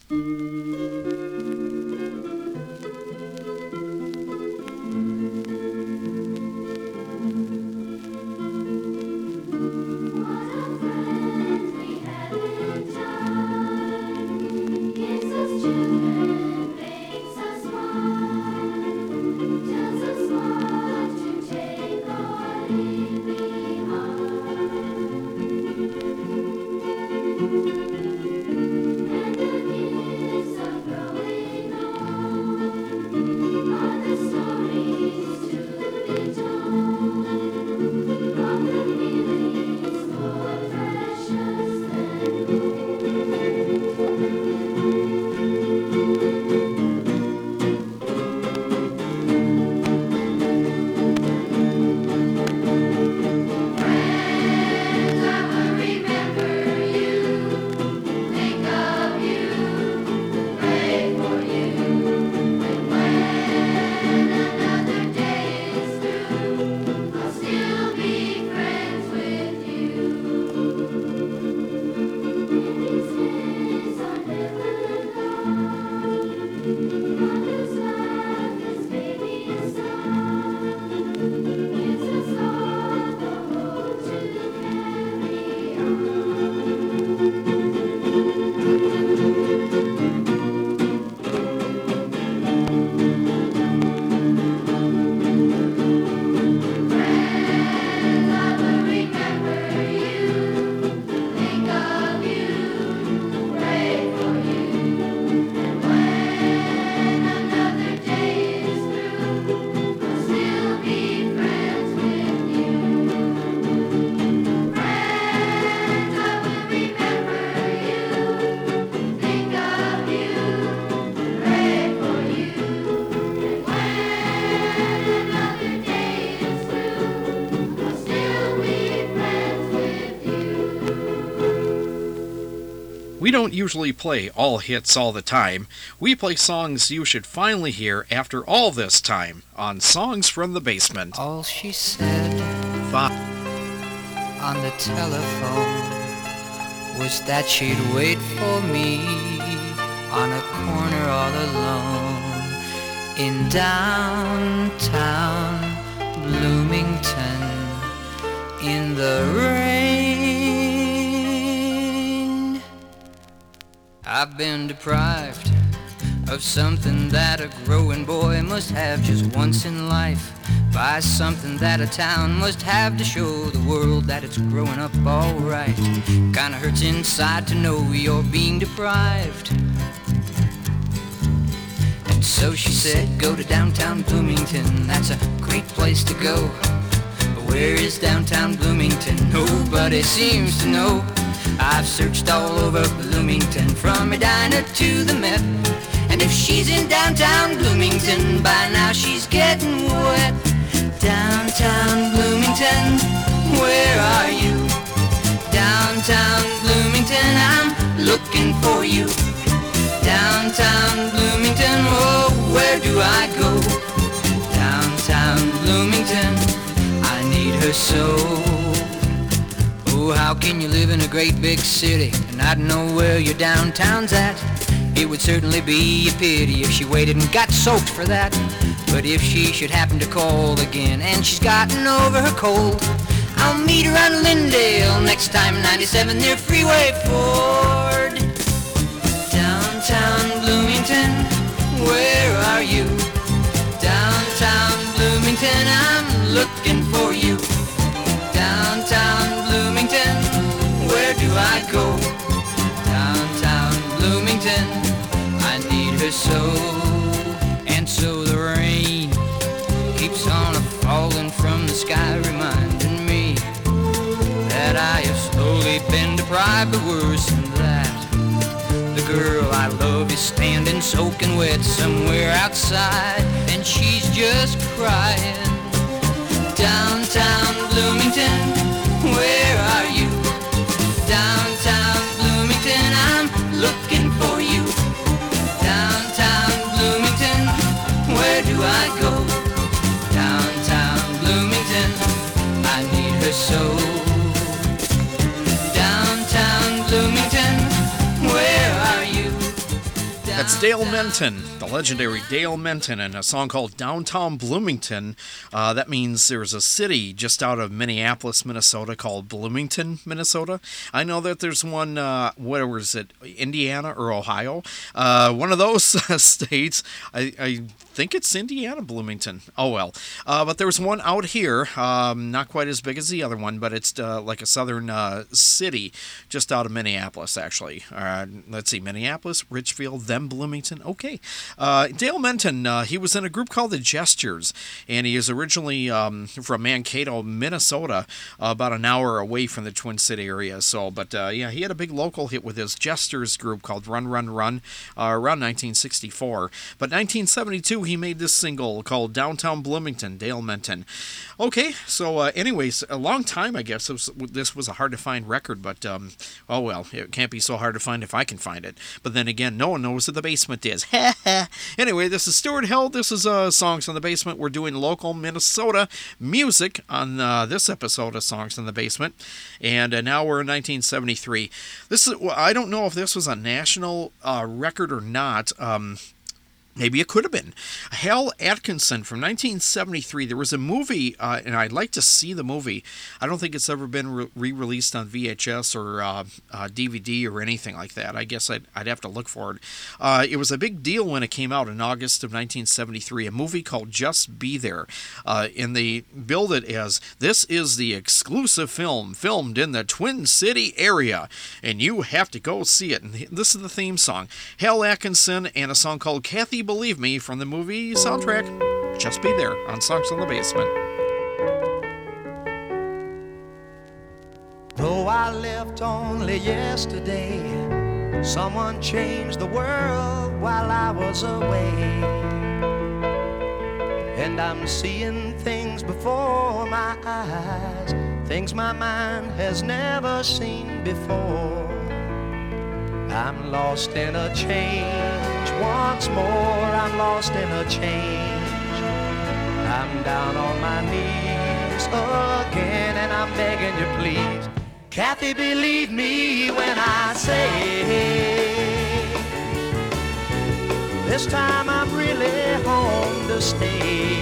A: Don't usually play all hits all the time. We play songs you should finally hear after all this time on Songs from the Basement.
F: All she said on the telephone was that she'd wait for me on a corner all alone in downtown Bloomington in the rain. I've been deprived of something that a growing boy must have just once in life. By something that a town must have to show the world that it's growing up alright. Kinda hurts inside to know you're being deprived. And so she said, go to downtown Bloomington, that's a great place to go. But where is downtown Bloomington? Nobody seems to know. I've searched all over Bloomington from Medina to the Met. And if she's in downtown Bloomington, by now she's getting wet. Downtown Bloomington, where are you? Downtown Bloomington, I'm looking for you. Downtown Bloomington, oh, where do I go? Downtown Bloomington, I need her so. How can you live in a great big city and not know where your downtown's at? It would certainly be a pity if she waited and got soaked for that. But if she should happen to call again and she's gotten over her cold, I'll meet her on Lyndale next time 97 near Freeway Ford. Downtown Bloomington, where are you? Downtown Bloomington, I'm looking for you. I go? Downtown Bloomington, I need her so. And so the rain keeps on falling from the sky, reminding me that I have slowly been deprived, but worse than that. The girl I love is standing soaking wet somewhere outside, and she's just crying. Downtown Bloomington, where are you?
A: Dale Menton, the legendary Dale Menton, and a song called Downtown Bloomington. Uh, that means there's a city just out of Minneapolis, Minnesota called Bloomington, Minnesota. I know that there's one, uh, where was it, Indiana or Ohio? Uh, one of those states. I, I think it's Indiana, Bloomington. Oh well. Uh, but there was one out here, um, not quite as big as the other one, but it's uh, like a southern uh, city just out of Minneapolis, actually. Let's see, Minneapolis, Richfield, then Bloomington. Okay. Uh, Dale Menton, uh, he was in a group called the Gestures, and he is originally um, from Mankato, Minnesota, about an hour away from the Twin City area. So, but uh, yeah, he had a big local hit with his Gestures group called Run Run Run uh, around 1964. But 1972, he made this single called Downtown Bloomington, Dale Menton. Okay, so uh, anyways, a long time, I guess. Was, this was a hard to find record, but um, oh well, it can't be so hard to find if I can find it. But then again, no one knows that the basement is. anyway, this is Stuart Hill. This is uh, Songs in the Basement. We're doing local Minnesota music on uh, this episode of Songs in the Basement, and uh, now we're in 1973. This is well, I don't know if this was a national uh, record or not. Um, Maybe it could have been. Hal Atkinson from 1973. There was a movie, uh, and I'd like to see the movie. I don't think it's ever been re released on VHS or uh, uh, DVD or anything like that. I guess I'd, I'd have to look for it. Uh, it was a big deal when it came out in August of 1973. A movie called Just Be There. Uh, and they billed it as this is the exclusive film filmed in the Twin City area, and you have to go see it. And this is the theme song Hal Atkinson and a song called Kathy Believe Me from the movie soundtrack. Just be there on Songs in the Basement.
G: Though I left only yesterday, someone changed the world while I was away. And I'm seeing things before my eyes, things my mind has never seen before. I'm lost in a change once more. I'm lost in a change. I'm down on my knees again and I'm begging you, please. Kathy, believe me when I say this time I'm really home to stay.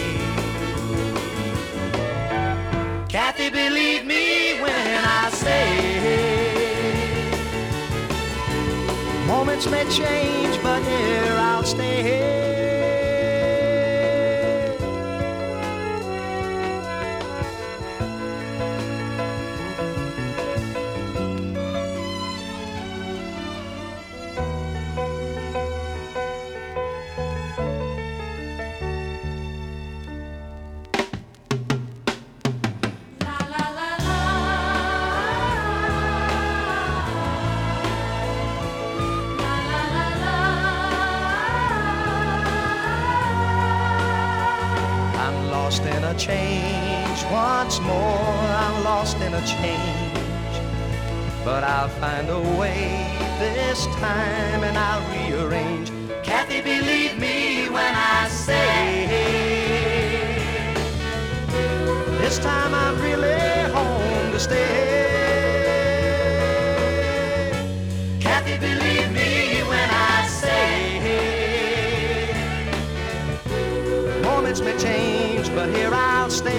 G: Kathy, believe me when I say Moments may change, but here I'll stay. I'm change once more. I'm lost in a change. But I'll find a way this time and I'll rearrange. Kathy, believe me when I say this time I'm really home to stay.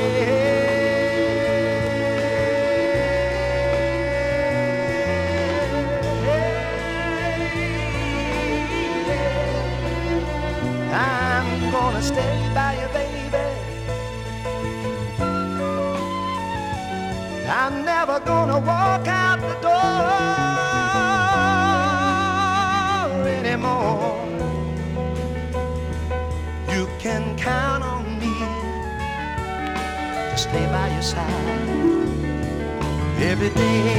G: I'll
C: every day,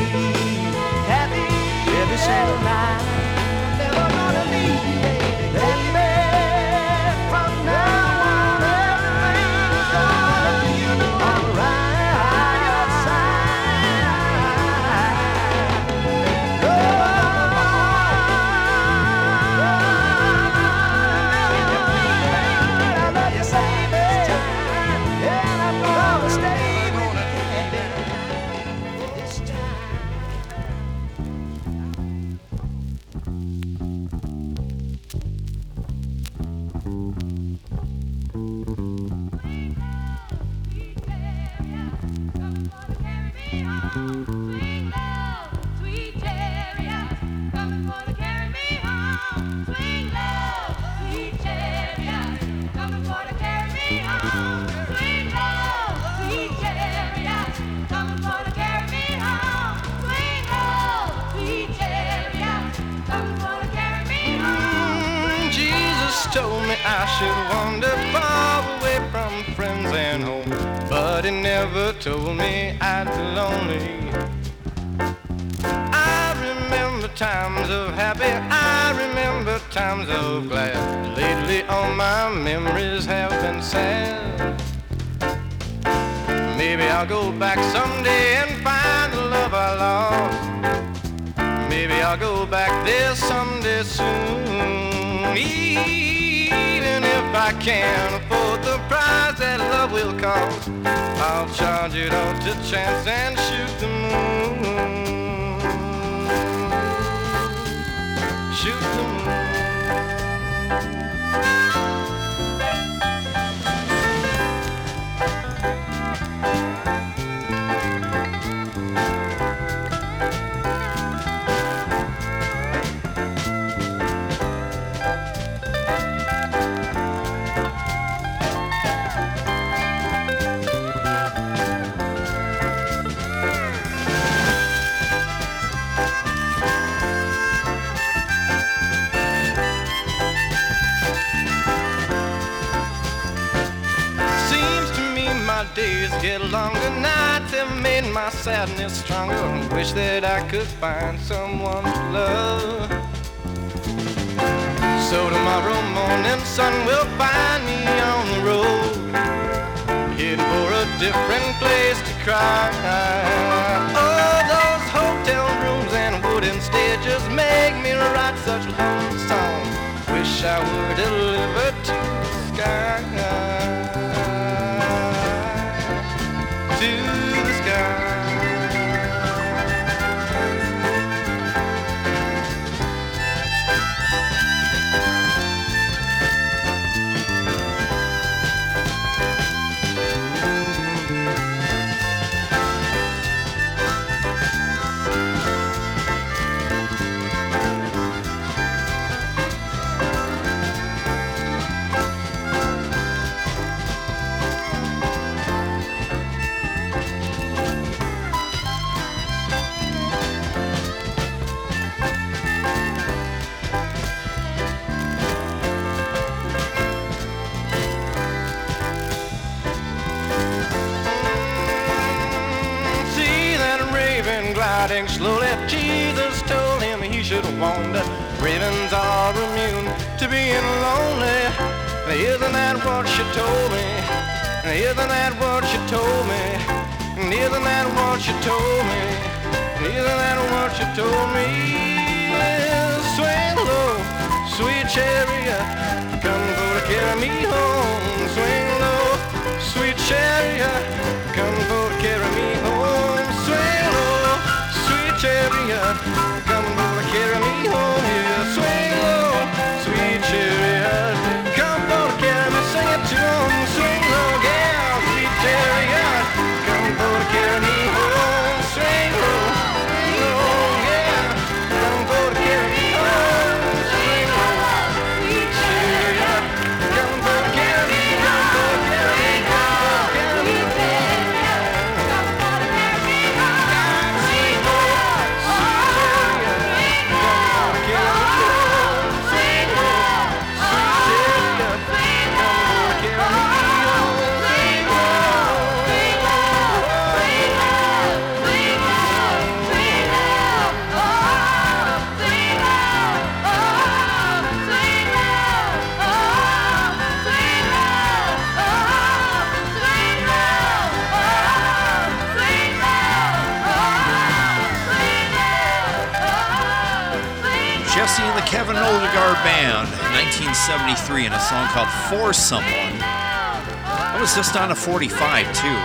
A: 1973, in a song called For Someone. That was just on a 45, too.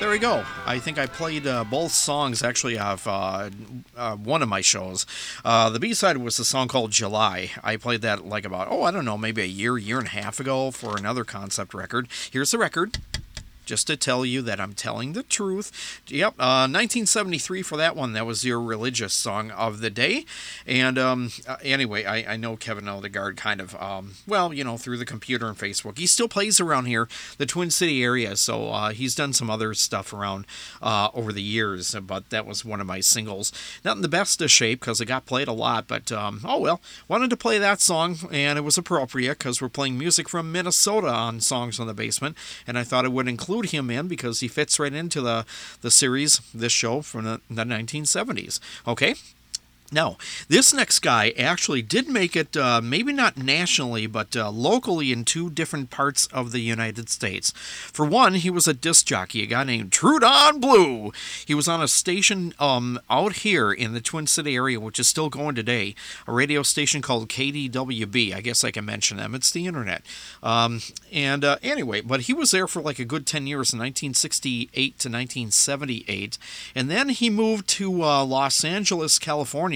A: There we go. I think I played uh, both songs actually of uh, uh, one of my shows. Uh, the B side was a song called July. I played that like about, oh, I don't know, maybe a year, year and a half ago for another concept record. Here's the record just to tell you that I'm telling the truth. Yep, uh, 1973 for that one. That was your religious song of the day. And um, uh, anyway, I, I know Kevin Odegard kind of, um, well, you know, through the computer and Facebook. He still plays around here, the Twin City area. So uh, he's done some other stuff around uh, over the years. But that was one of my singles. Not in the best of shape because it got played a lot. But um, oh well, wanted to play that song and it was appropriate because we're playing music from Minnesota on Songs on the Basement. And I thought it would include him in because he fits right into the the series, this show from the, the 1970s. Okay, now, this next guy actually did make it, uh, maybe not nationally, but uh, locally in two different parts of the United States. For one, he was a disc jockey, a guy named True Don Bleu. He was on a station um, out here in the Twin City area, which is still going today, a radio station called KDWB. I guess I can mention them. It's the internet. Um, and uh, anyway, but he was there for like a good 10 years, 1968 to 1978. And then he moved to uh, Los Angeles, California.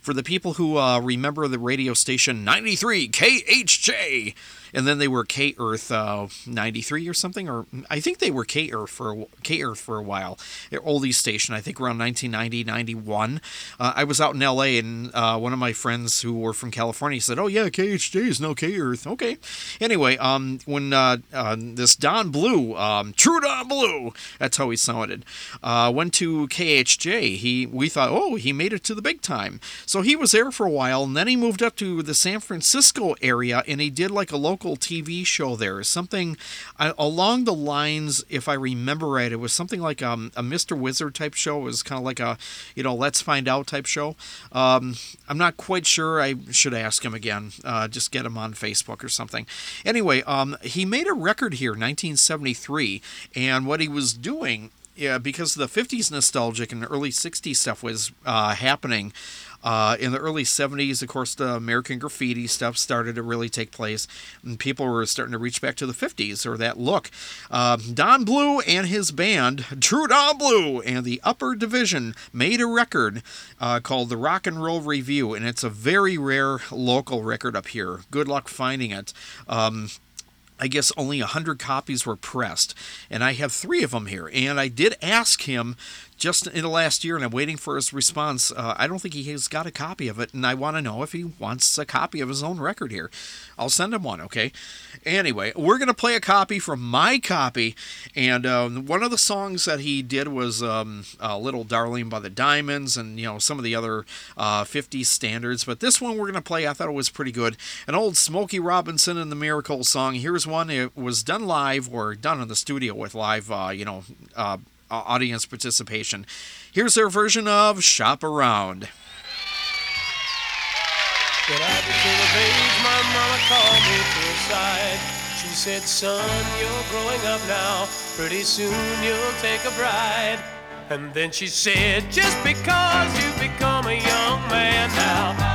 A: For the people who uh, remember the radio station 93 KHJ, and then they were K Earth uh, 93 or something, or I think they were K Earth for K Earth for a while. Their oldie station, I think around 1990, 91. Uh, I was out in LA, and uh, one of my friends who were from California said, "Oh yeah, KHJ is no K Earth." Okay. Anyway, um, when uh, uh, this Don Bleu, um, True Don Bleu, that's how he sounded, uh, went to KHJ. He we thought, oh, he made it to the big time. So he was there for a while, and then he moved up to the San Francisco area, and he did like a local TV show there. Something uh, along the lines, if I remember right, it was something like um, a Mr. Wizard type show. It was kind of like a, you know, Let's Find Out type show. Um, I'm not quite sure. I should ask him again. Uh, just get him on Facebook or something. Anyway, um, he made a record here, 1973, and what he was doing yeah, because the 50s nostalgic and early 60s stuff was uh, happening. Uh, in the early 70s, of course, the American graffiti stuff started to really take place, and people were starting to reach back to the 50s or that look. Uh, Don Bleu and his band, True Don Bleu, and the Upper Division made a record uh, called the Rock and Roll Review, and it's a very rare local record up here. Good luck finding it. Um, I guess only 100 copies were pressed, and I have three of them here. And I did ask him just in the last year, and I'm waiting for his response. Uh, I don't think he has got a copy of it, and I want to know if he wants a copy of his own record here. I'll send him one, okay? Anyway, we're going to play a copy from my copy, and um, one of the songs that he did was um, uh, Little Darling by the Diamonds, and, you know, some of the other uh, 50s standards, but this one we're going to play, I thought it was pretty good. An old Smokey Robinson and the Miracle song. Here's one. It was done live or done in the studio with live, uh, you know, uh, audience participation. Here's their version of Shop Around.
H: When I became of my mama called me to her side. She said, son, you're growing up now. Pretty soon you'll take a bride. And then she said, just because you've become a young man now,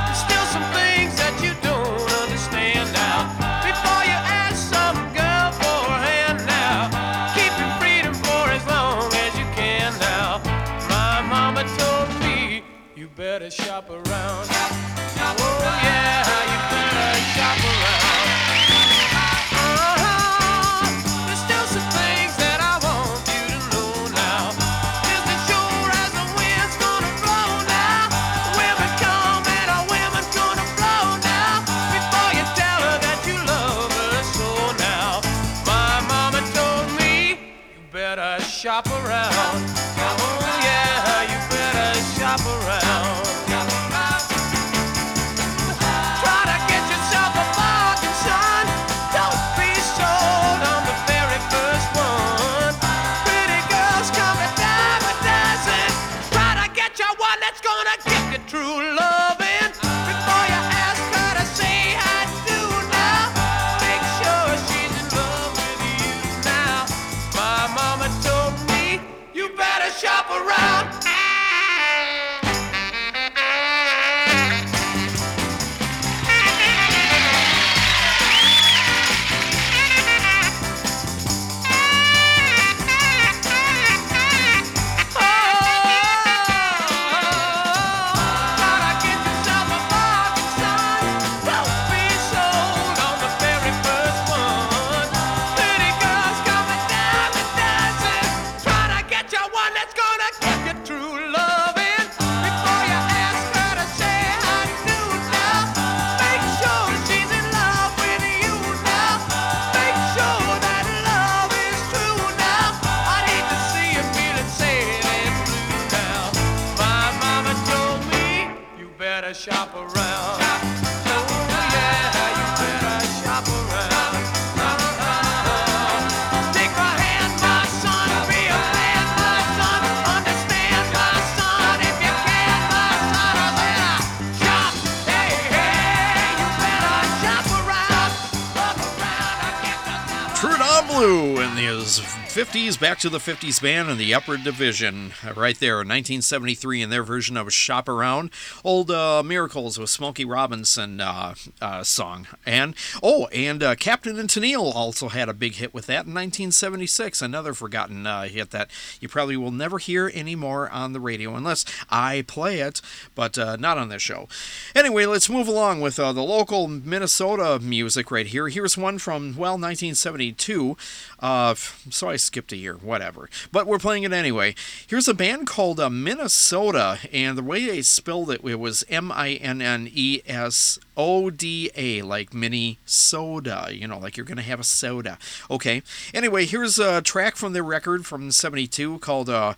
C: 50s, back to the 50s band in the upper division. uh, Right there, 1973, in their version of Shop Around. Old uh, Miracles with Smokey Robinson uh, uh, song. And, oh, and uh, Captain and Tennille also had a big hit with that in 1976. Another forgotten uh, hit that you probably will never hear anymore on the radio unless I play it, but not on this show. Anyway, let's move along with the local Minnesota music right here. Here's one from, well, 1972. Uh, so I skipped a year, whatever. But we're playing it anyway. Here's a band called uh, Minnesoda, and the way they spelled it, it was M I N N E S O D A, like mini soda, you know, like you're going to have a soda. Okay. Anyway, here's a track from their record from 72 called uh,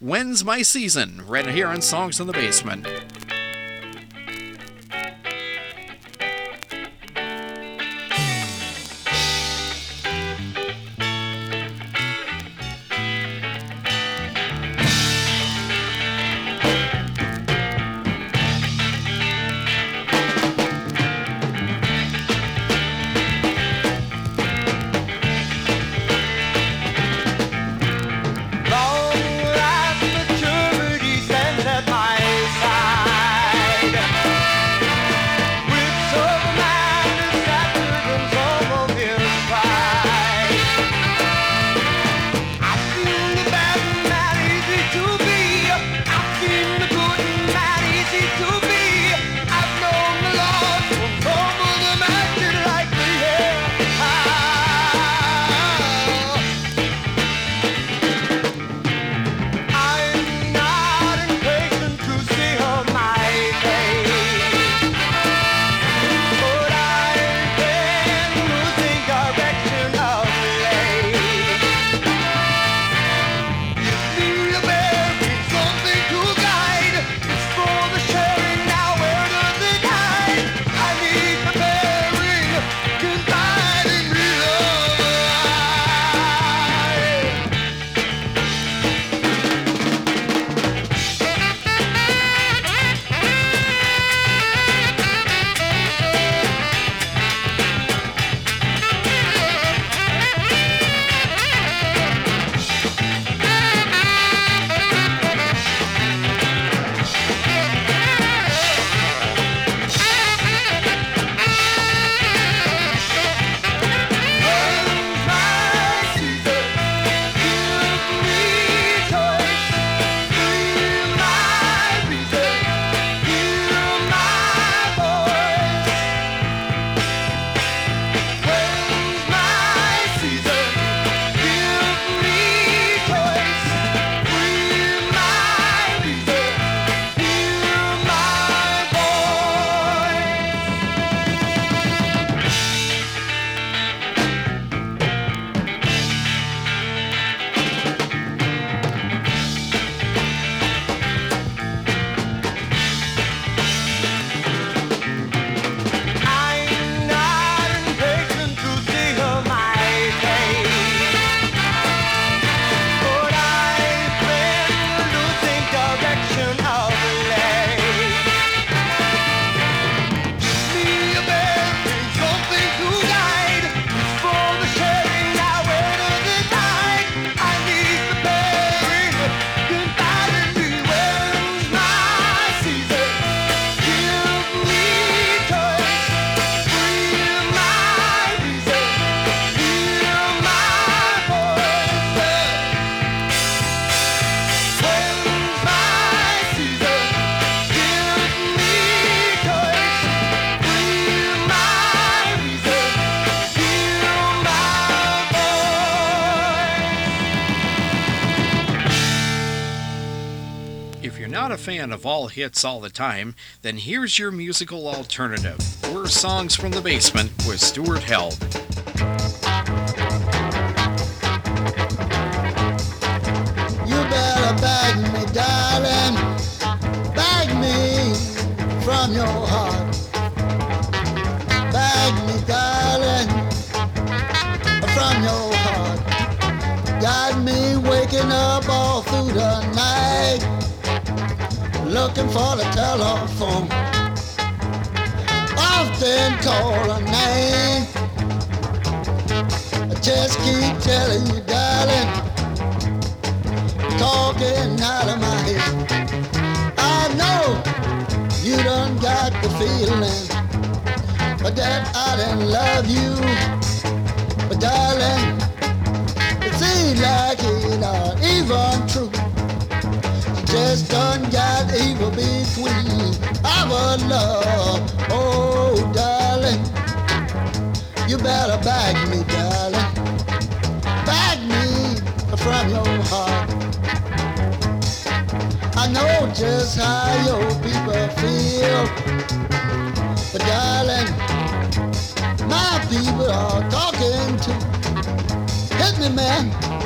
C: When's My Season? Right here on Songs in the Basement.
A: Of
C: all hits all the time, then here's your musical alternative. We're Songs from the Basement with Stuart Held.
I: Looking for the telephone. Often call a name. I just keep telling you, darling, talking out of my head. I know you done got the feeling, but that I didn't love you. But darling, it seems like it not even true. Just done got evil between our love. Oh, darling, you better bag me, darling. Bag me from your heart. I know just how your people feel. But darling, my people are talking to. Hit me, man.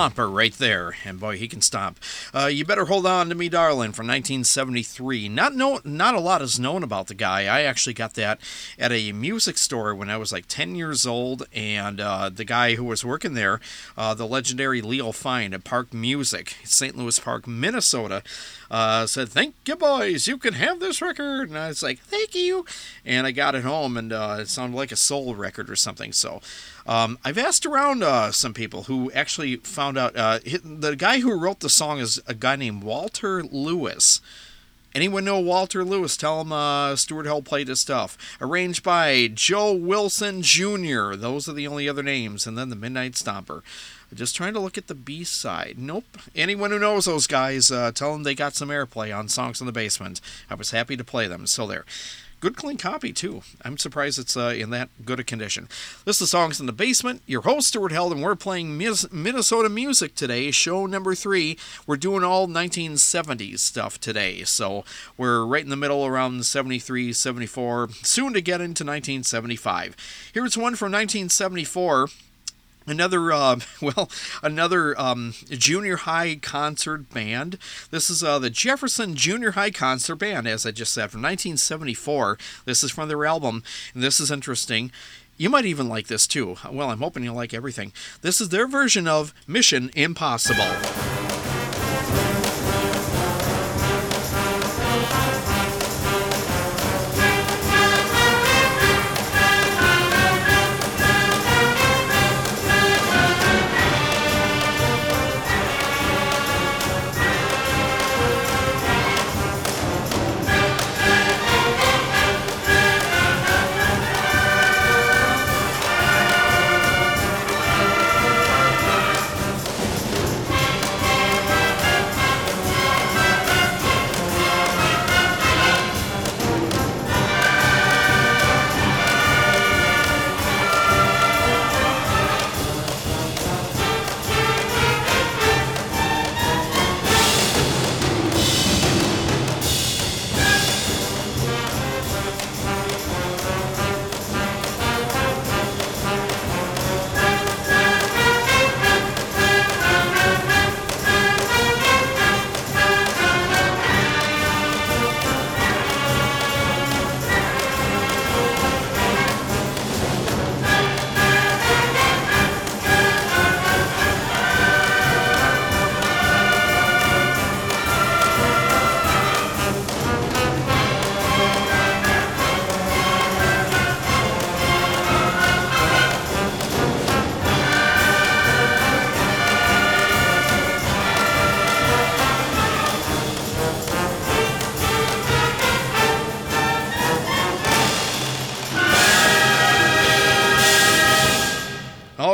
A: Stomper right there, and boy, he can stomp. Uh, you better hold on to me, darling, from 1973. Not know, not a lot is known about the guy. I actually got that at a music store when I was like 10 years old, and uh, the guy who was working there, uh, the legendary Leo Fine at Park Music, St. Louis Park, Minnesota, uh, said, "Thank you, boys. You can have this record." And I was like, "Thank you," and I got it home, and uh, it sounded like a soul record or something. So. Um, I've asked around uh, some people who actually found out uh, the guy who wrote the song is a guy named Walter Lewis. Anyone know Walter Lewis? Tell him uh, Stuart Hell played his stuff. Arranged by Joe Wilson Jr. Those are the only other names. And then the Midnight Stomper. Just trying to look at the B side. Nope. Anyone who knows those guys, uh, tell them they got some airplay on Songs in the Basement. I was happy to play them. So there. Good clean copy too. I'm surprised it's uh, in that good a condition. This is songs in the basement. Your host Stuart Held, and we're playing Minnesota music today. Show number three. We're doing all 1970s stuff today, so we're right in the middle around 73, 74. Soon to get into 1975. Here's one from 1974 another uh, well another um, junior high concert band. This is uh, the jefferson junior high concert band as i just said from 1974 this is from their album and this is interesting. You might even like this too. Well i'm hoping you'll like everything. This is their version of mission impossible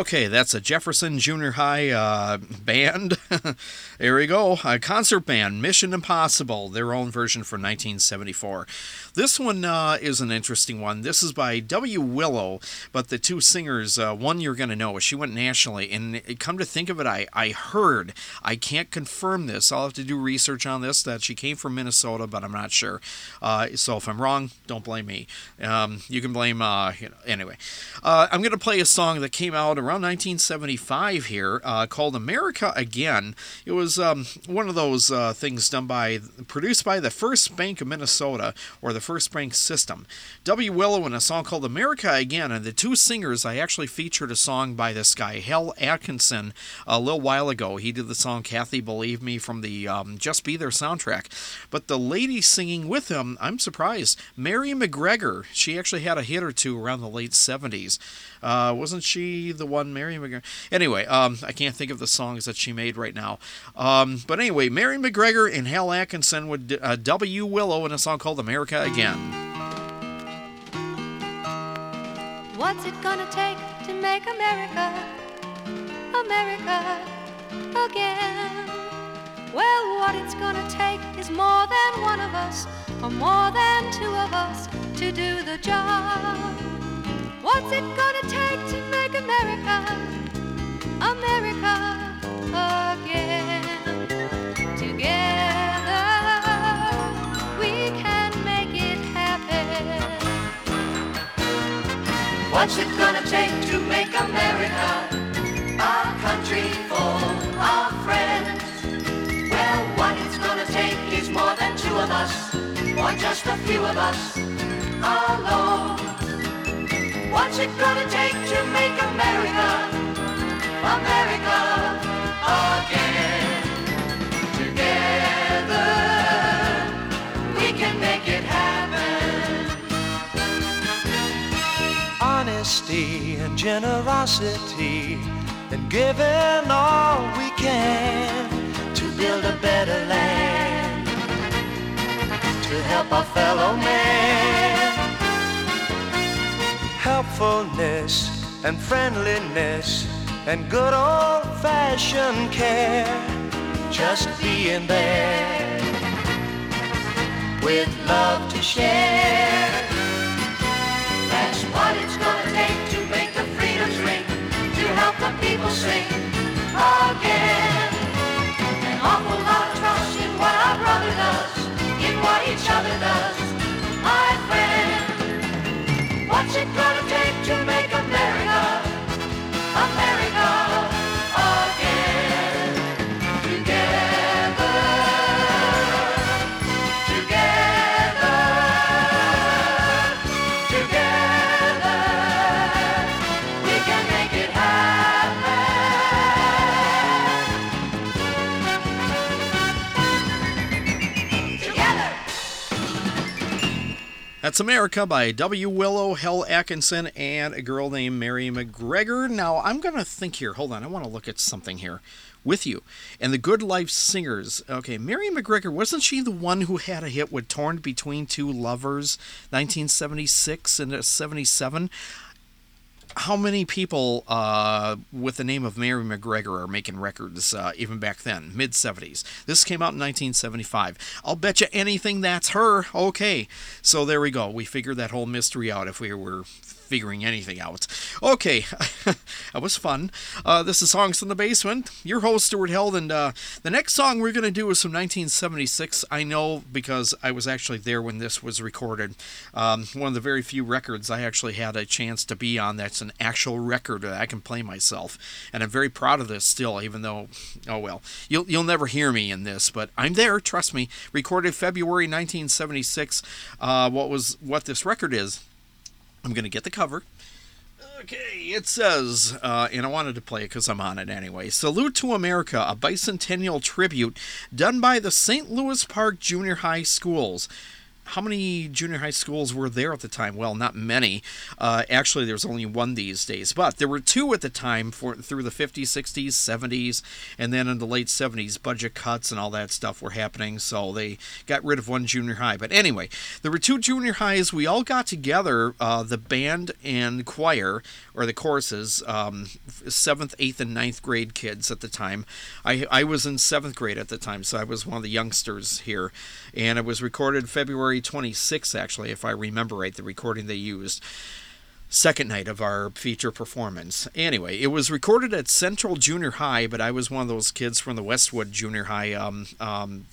A: Okay, that's a Jefferson Junior High uh, band. there we go. A concert band, Mission Impossible, their own version from 1974. This one uh, is an interesting one. This is by W. Willow, but the two singers, uh, one you're going to know, she went nationally. And come to think of it, I, I heard, I can't confirm this. I'll have to do research on this, that she came from Minnesota, but I'm not sure. Uh, so if I'm wrong, don't blame me. Um, you can blame, uh, you know, anyway. Uh, I'm going to play a song that came out around 1975 here uh, called America Again. It was um, one of those uh, things done by, produced by the First Bank of Minnesota, or the First Bank System. W. Willow in a song called America Again, and the two singers, I actually featured a song by this guy, Hal Atkinson, a little while ago. He did the song Kathy Believe Me from the um, Just Be There soundtrack. But the lady singing with him, I'm surprised, Mary MacGregor. She actually had a hit or two around the late 70s. Uh, wasn't she the one, Mary MacGregor? Anyway, um, I can't think of the songs that she made right now. Um, but anyway, Mary MacGregor and Hal Atkinson with uh, W. Willow in a song called America Again.
D: What's it gonna take to make America, America again? Well, what it's gonna take is more than one of us, or more than two of us, to do the job. What's it gonna take to make America, America again? Together, we can make it happen.
J: What's it gonna take to make America a country full of friends? Well, what it's gonna take is more than two of us, or just a few of us alone. What's it gonna take to make America, America again? Together, we can make it happen.
G: honesty and generosity and giving all we can to build a better land to help our fellow man helpfulness and friendliness and good old-fashioned care just being there with love to share
J: That's what it's gonna take to make the freedoms ring, to help the people sing again. An awful
A: That's America by W. Willow, Hal Atkinson, and a girl named Mary MacGregor. Now, I'm going to think here. Hold on. I want to look at something here with you. And the Good Life Singers. Okay, Mary MacGregor, wasn't she the one who had a hit with Torn Between Two Lovers, 1976 and uh, 77? How many people uh, with the name of Mary MacGregor are making records uh, even back then, mid 70s? This came out in 1975. I'll bet you anything that's her. Okay, so there we go. We figured that whole mystery out if we were figuring anything out. Okay, that was fun. Uh, this is Songs from the Basement. Your host, Stuart Held, and uh, the next song we're going to do is from 1976. I know because I was actually there when this was recorded. Um, one of the very few records I actually had a chance to be on that's an actual record that I can play myself. And I'm very proud of this still, even though, oh well, you'll, you'll never hear me in this, but I'm there, trust me. Recorded February 1976. Uh, what was what this record is? I'm going to get the cover. Okay, it says, uh, and I wanted to play it because I'm on it anyway. Salute to America, a bicentennial tribute done by the St. Louis Park Junior High Schools. How many junior high schools were there at the time? Well, not many. Uh, actually, there's only one these days, but there were two at the time for through the 50s, 60s, 70s, and then in the late 70s, budget cuts and all that stuff were happening, so they got rid of one junior high. But anyway, there were two junior highs. We all got together, uh, the band and choir, or the choruses, um, seventh, eighth, and ninth grade kids at the time. I, I was in seventh grade at the time, so I was one of the youngsters here. And it was recorded February 26th, actually, if I remember right, the recording they used. Second night of our feature performance. Anyway, it was recorded at Central Junior High, but I was one of those kids from the Westwood Junior High um, um,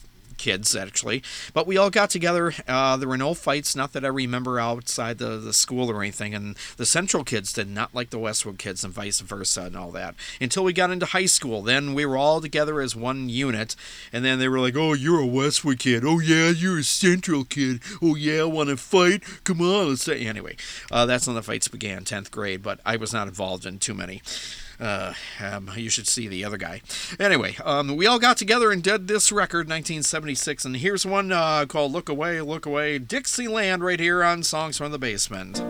A: kids actually. But we all got together. Uh, there were no fights, not that I remember outside the, the school or anything. And the Central kids did not like the Westwood kids, and vice versa, and all that. Until we got into high school, then we were all together as one unit. And then they were like, "Oh, you're a Westwood kid. Oh yeah, you're a Central kid. Oh yeah, want to fight? Come on, let's." Say. Anyway, uh, that's when the fights began, tenth grade. But I was not involved in too many. Uh, um, you should see the other guy. Anyway, um, we all got together and did this record, 1976, and here's one uh, called "Look Away, Look Away," Dixieland, right here on Songs from the Basement.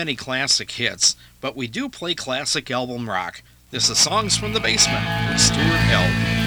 A: Many classic hits, but we do play classic album rock. This is Songs from the Basement with Stuart Held.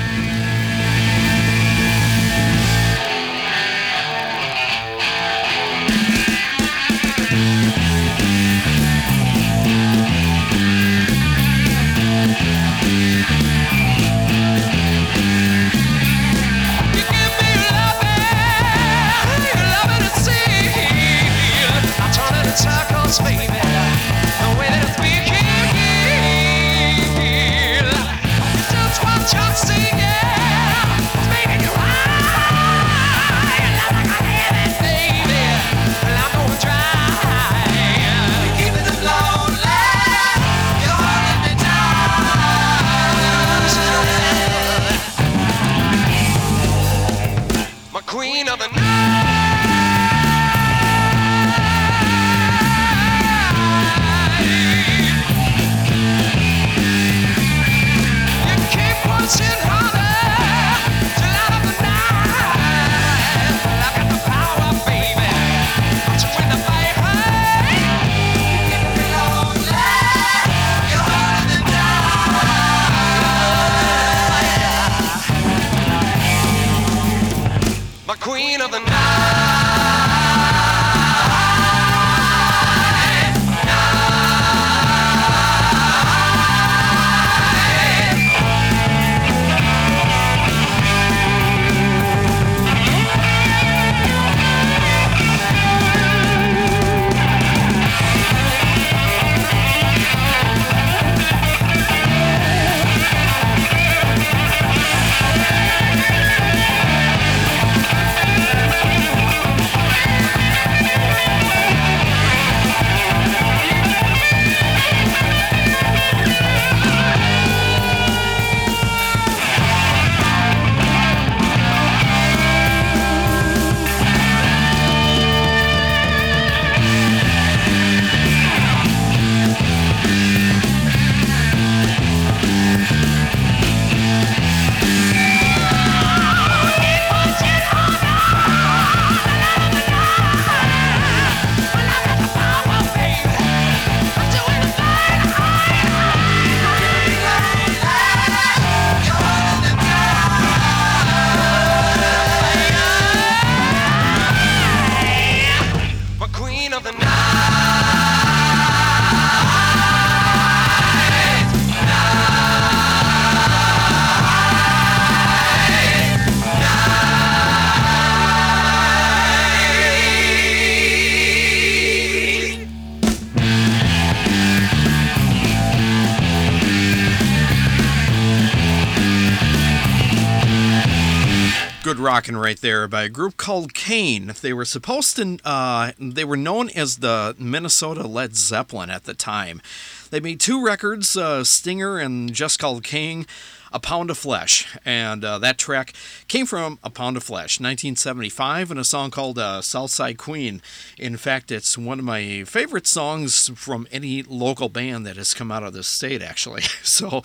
A: Right there by a group called Cain. They were supposed to, uh, they were known as the Minnesota Led Zeppelin at the time. They made two records, uh, Stinger and Just Called King, A Pound of Flesh. And uh, that track came from A Pound of Flesh, 1975, and a song called uh, Southside Queen. In fact, it's one of my favorite songs from any local band that has come out of this state, actually. So,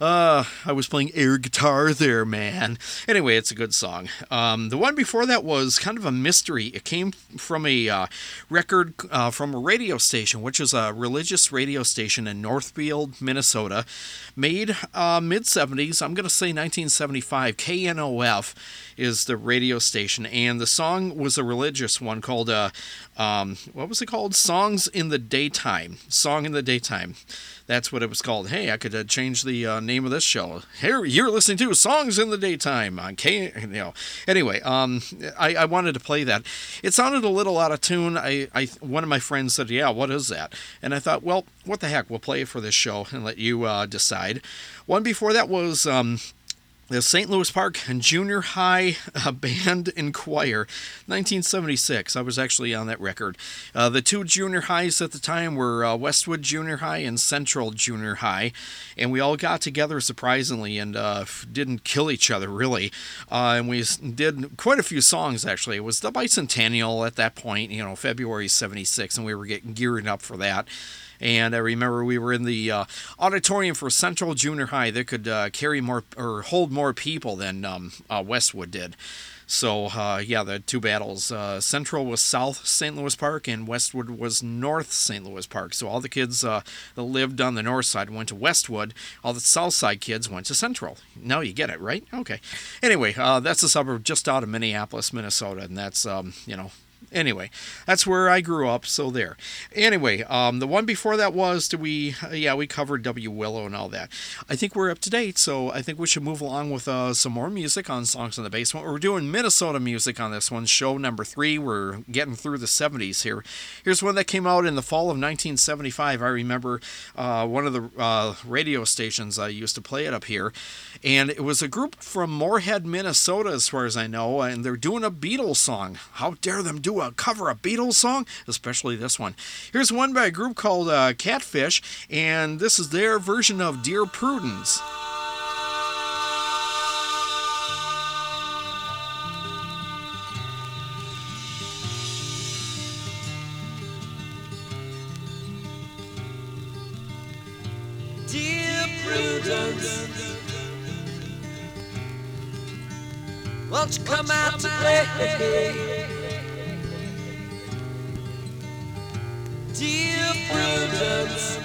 A: uh, I was playing air guitar there, man. Anyway, it's a good song. Um, the one before that was kind of a mystery. It came from a uh, record uh, from a radio station, which is a religious radio station in Northfield, Minnesota, made uh, mid 70s. I'm going to say 1975. KNOF is the radio station, and the song was a religious one called, uh, um, what was it called? Songs in the Daytime. Song in the Daytime. That's what it was called. Hey, I could uh, change the uh, name of this show. Here, you're listening to Songs in the Daytime on K. You know. Anyway, um, I, I wanted to play that. It sounded a little out of tune. I, I, one of my friends said, "Yeah, what is that?" And I thought, well, what the heck? We'll play it for this show and let you uh, decide. One before that was um, the St. Louis Park Junior High uh, Band and Choir, 1976. I was actually on that record. Uh, the two junior highs at the time were uh, Westwood Junior High and Central Junior High, and we all got together surprisingly and uh, didn't kill each other really. Uh, and we did quite a few songs actually. It was the bicentennial at that point, you know, February 76, and we were getting gearing up for that. And I remember we were in the uh, auditorium for Central Junior High. They could uh, carry more or hold more people than um, uh, Westwood did. So uh, yeah, the two battles. Uh, Central was South St. Louis Park, and Westwood was North St. Louis Park. So all the kids uh, that lived on the north side went to Westwood. All the south side kids went to Central. Now you get it, right? Okay. Anyway, that's a suburb just out of Minneapolis, Minnesota, and that's um, you know Anyway, that's where I grew up, so there. Anyway, um, the one before that was do we? Uh, yeah, we covered W Willow and all that. I think we're up to date, so I think we should move along with uh, some more music on Songs in the Basement. We're doing Minnesota music on this one, show number three. We're getting through the 70s here. Here's one that came out in the fall of 1975. I remember uh, one of the uh, radio stations I used to play it up here, and it was a group from Moorhead, Minnesota, as far as I know, and they're doing a Beatles song. How dare them do a cover a Beatles song, especially this one. Here's one by a group called uh, Katfish, and this is their version of Dear Prudence.
K: Dear Prudence, won't you come out to play? Dear Prudence,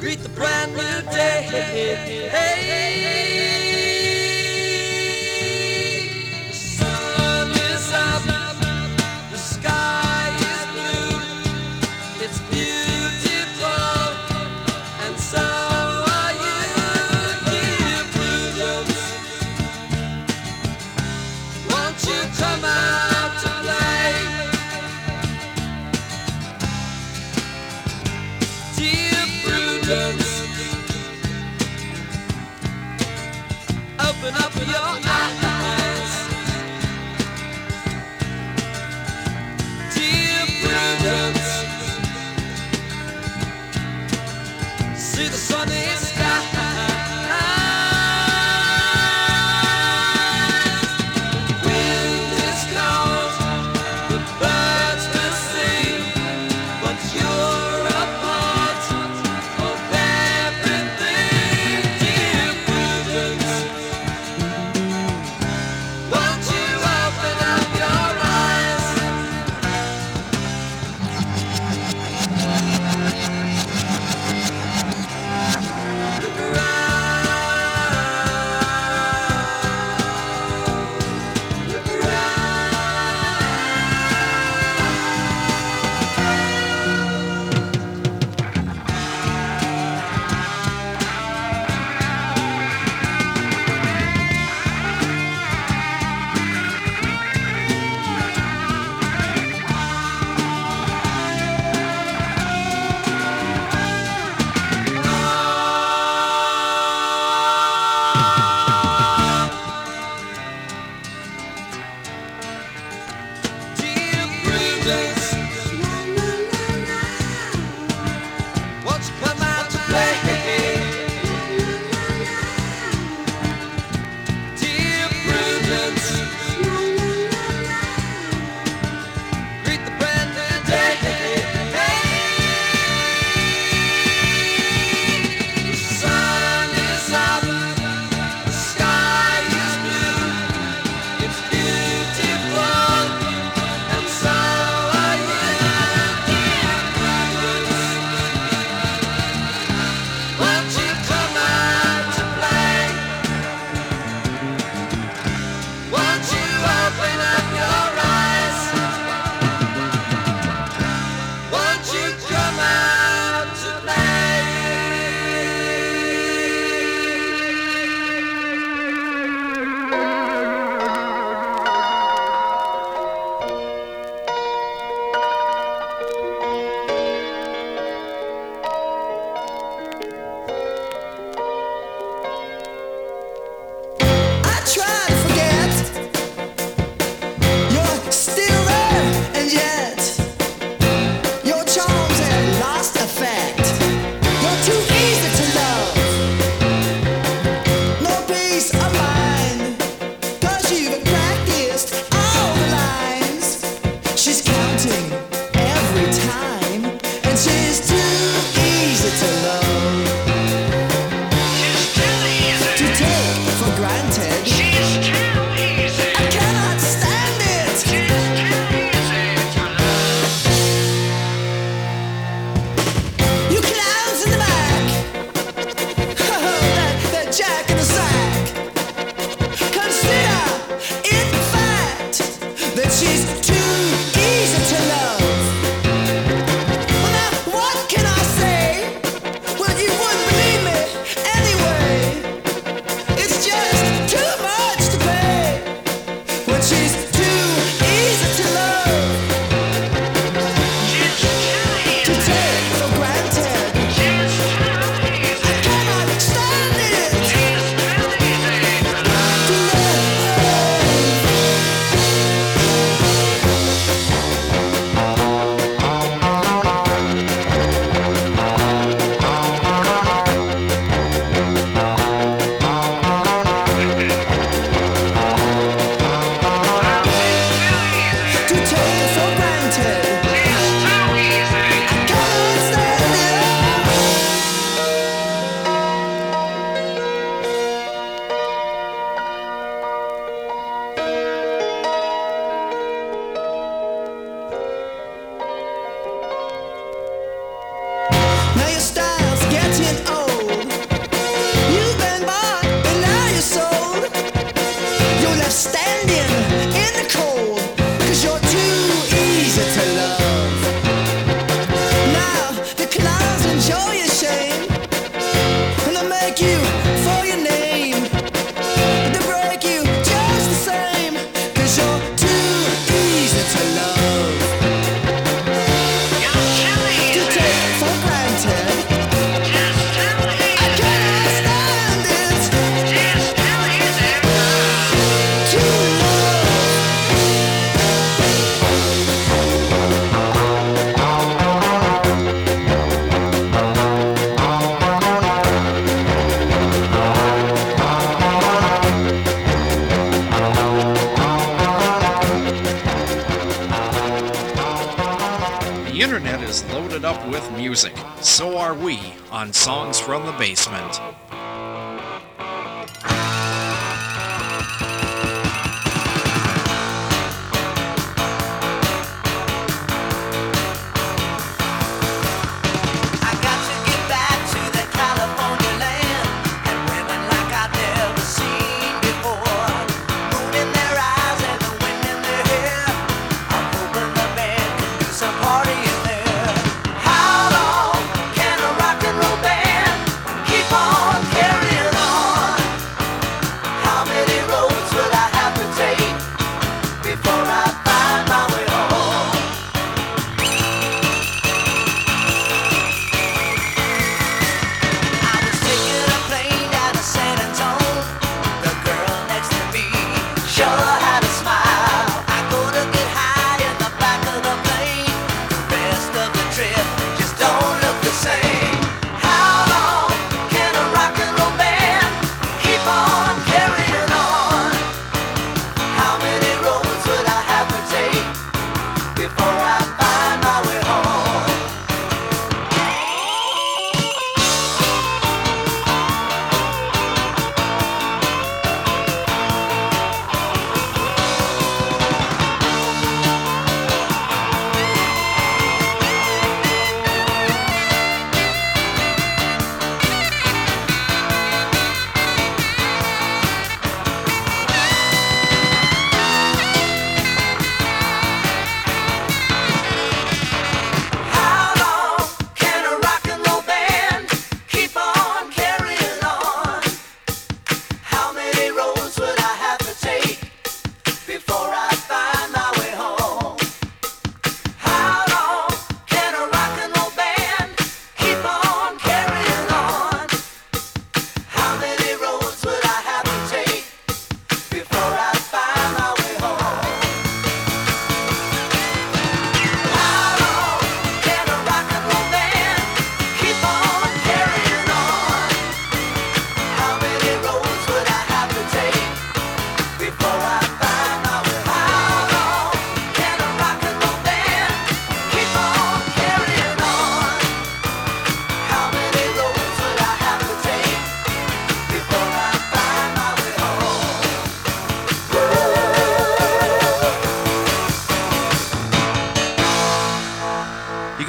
K: greet the brand new day. The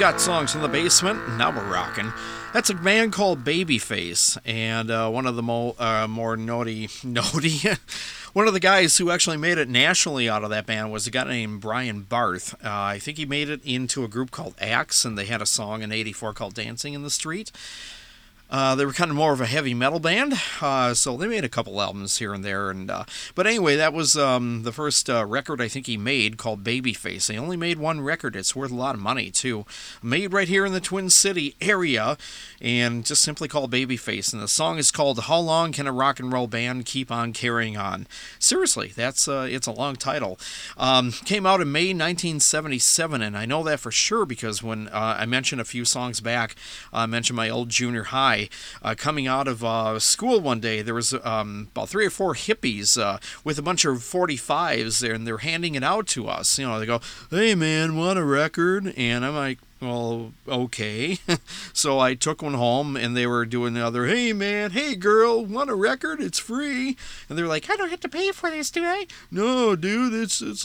J: got
A: songs in the basement. Now we're rocking. That's a band called Babyface, and uh, one of the mo- uh, more naughty, naughty, one of the guys who actually made it nationally out of that band was a guy named Brian Barth. Uh, I think he made it into a group called Axe, and they had a song in '84 called "Dancing in the Street." Uh, they were kind of more of a heavy metal band, uh, so they made a couple albums here and there. And uh, but anyway, that was um, the first uh, record I think he made called Babyface. They only made one record. It's worth a lot of money too. Made right here in the Twin City area, and just simply called Babyface. And the song is called "How Long Can a Rock and Roll Band Keep on Carrying On?" Seriously, that's uh, it's a long title. Um, came out in May 1977, and I know that for sure because when uh, I mentioned a few songs back, I mentioned my old junior high. Uh, coming out of uh, school one day, there was um, about three or four hippies uh, with a bunch of 45s there, and they're handing it out to us. You know, they go, "Hey man, want a record?" And I'm like, well, okay. so I took one home and they were doing the other, hey man, hey girl, want a record? It's free. And they're like, I don't have to pay for this, do I? No, dude, it's it's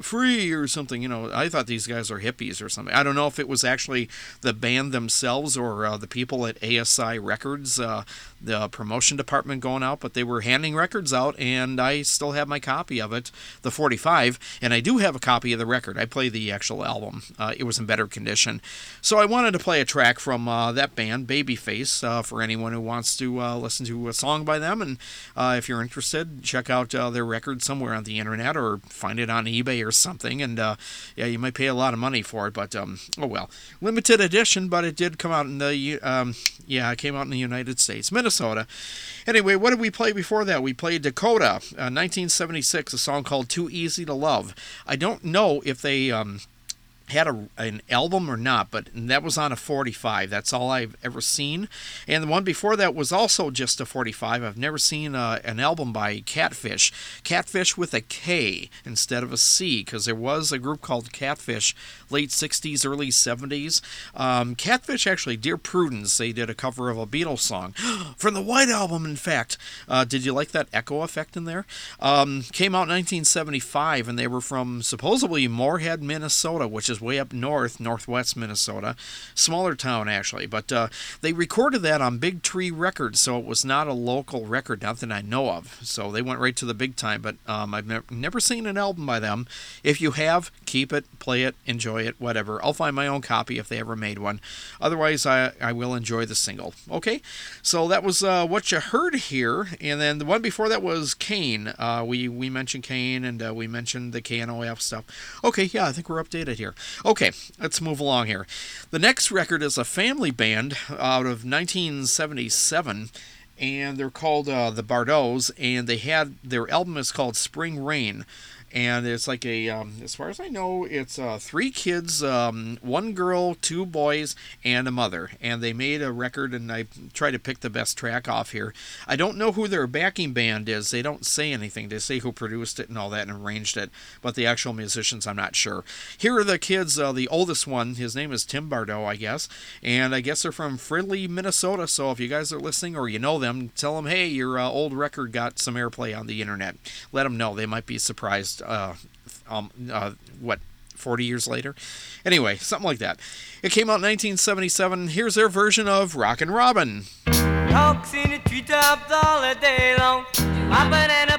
A: free or something. You know, I thought these guys are hippies or something. I don't know if it was actually the band themselves or uh, the people at ASI Records, uh, the promotion department going out, but they were handing records out and I still have my copy of it, the 45, and I do have a copy of the record. I play the actual album. Uh, it was in better condition. So I wanted to play a track from uh, that band, Babyface, uh, for anyone who wants to uh, listen to a song by them. And uh, if you're interested, check out uh, their record somewhere on the internet or find it on eBay or something. And yeah, you might pay a lot of money for it, but um, oh well. Limited edition, but it did come out in the, um, yeah, it came out in the United States, Minnesota. Anyway, what did we play before that? We played Dachcotah, uh, 1976, a song called Too Easy to Love. I don't know if they. Um, had a, an album or not, but that was on a 45. That's all I've ever seen. And the one before that was also just a 45. I've never seen uh, an album by Katfish. Katfish with a K instead of a C, because there was a group called Catfish, late 60s, early 70s. Um, Katfish, actually, Dear Prudence, they did a cover of a Beatles song from the White Album, in fact. Uh, did you like that echo effect in there? Um, came out in 1975, and they were from supposedly Moorhead, Minnesota, which is way up north, northwest Minnesota. Smaller town, actually. But uh, they recorded that on Big Tree Records, so it was not a local record, not that I know of. So they went right to the big time, but um, I've never, never seen an album by them. If you have, keep it, play it, enjoy it, whatever. I'll find my own copy if they ever made one. Otherwise, I, I will enjoy the single. Okay, so that was uh, what you heard here, and then the one before that was Cain. Uh, we we mentioned Cain, and uh, we mentioned the KNOF stuff. Okay, yeah, I think we're updated here. Okay, let's move along here. The next record is a family band out of 1977 and they're called uh, the Bardeauxs, and they had their album is called Spring Rain, and it's like a um, as far as I know, it's uh, three kids, um, one girl, two boys, and a mother, and they made a record, and I try to pick the best track off here. I don't know who their backing band is; they don't say anything. They say who produced it and all that and arranged it, but the actual musicians, I'm not sure. Here are the kids. Uh, the oldest one, his name is Tim Bardeaux I guess, and I guess they're from Fridley, Minnesota. So if you guys are listening or you know them, tell them, hey, your uh, old record got some airplay on the internet. Let them know; they might be surprised. Uh, um, uh, what 40 years later. Anyway, something like that. It came out in 1977. Here's their version of Rockin' Robin.
K: Talks in the treetops all the day long. And a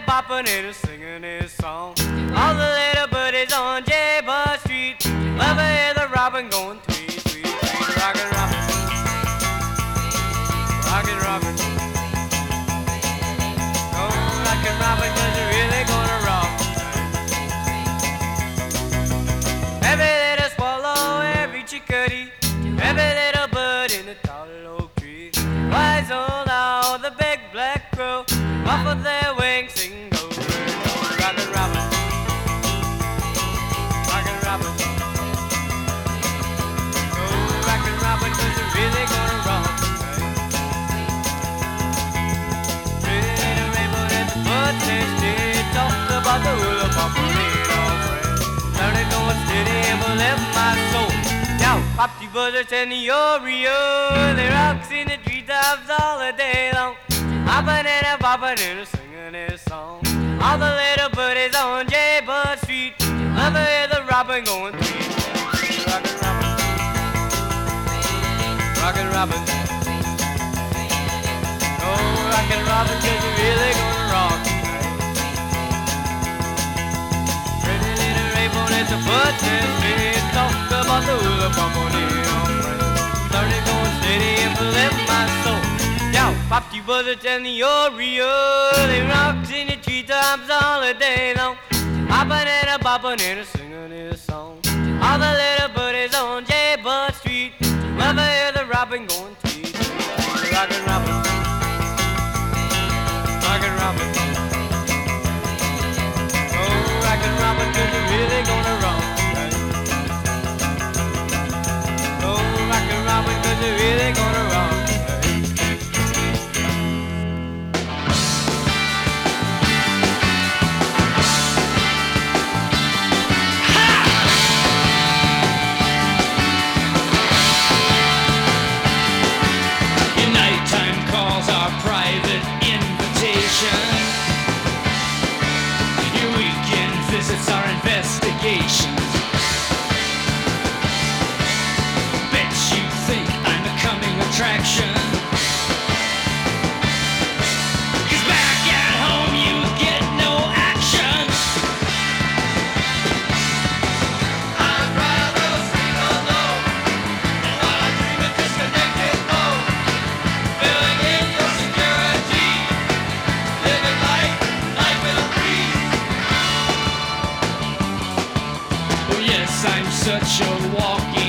K: and a his song. All the little buddies on will my soul. Now, pop the buzzards and the Oreo, they rocks in the treetops all the day long. Hopping and a bopping and a singing his song. All the little buddies on J Bud Street, to hear the robin going tweet. Rockin' robin, rockin' robin. Oh, rockin' robin, 'cause you're really gonna a button They talk about the on the Started going steady and lift my soul. Now, pop the buzzards and the Oreo They rocks in the treetops all day long. Hopping and a bopping and a singing his song. All the little buddies on J Bud Street. To hear the robin going tweet Rockin' robin. Rockin' robin. Oh, rockin' robin, cause you're really gonna really gonna
L: walking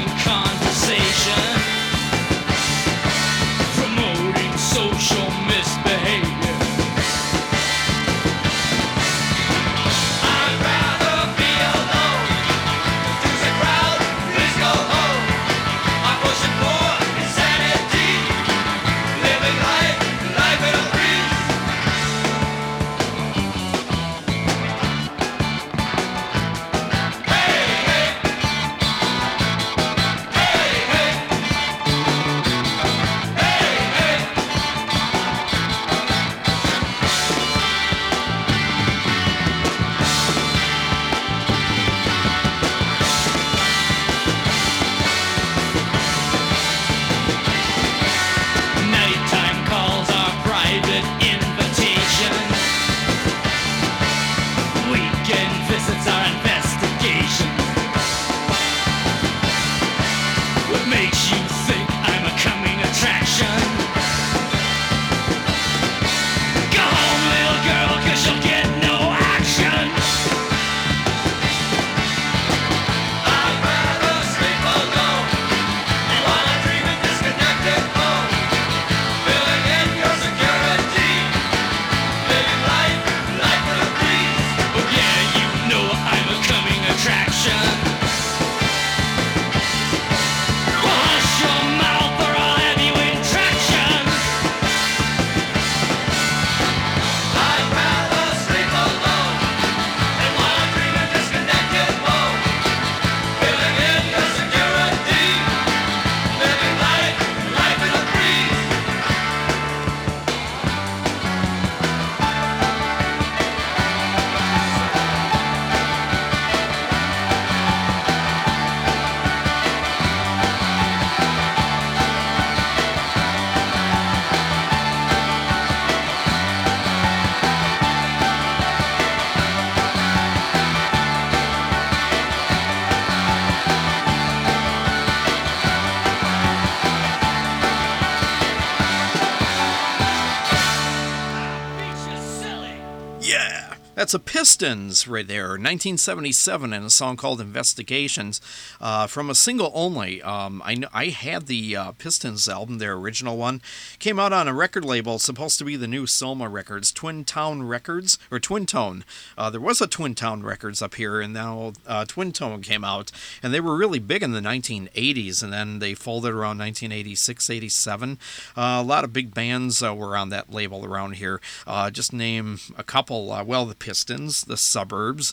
A: That's a Pistons right there, 1977, and a song called Investigations uh, from a single only. Um, I, I had the uh, Pistons album, their original one. Came out on a record label, supposed to be the new Soma Records, Twin Town Records, or Twin Tone. Uh, there was a Twin Town Records up here, and now uh, Twin Tone came out, and they were really big in the 1980s, and then they folded around 1986, 87. Uh, a lot of big bands uh, were on that label around here. Uh, just name a couple. Uh, well, the Pistons, the Suburbs.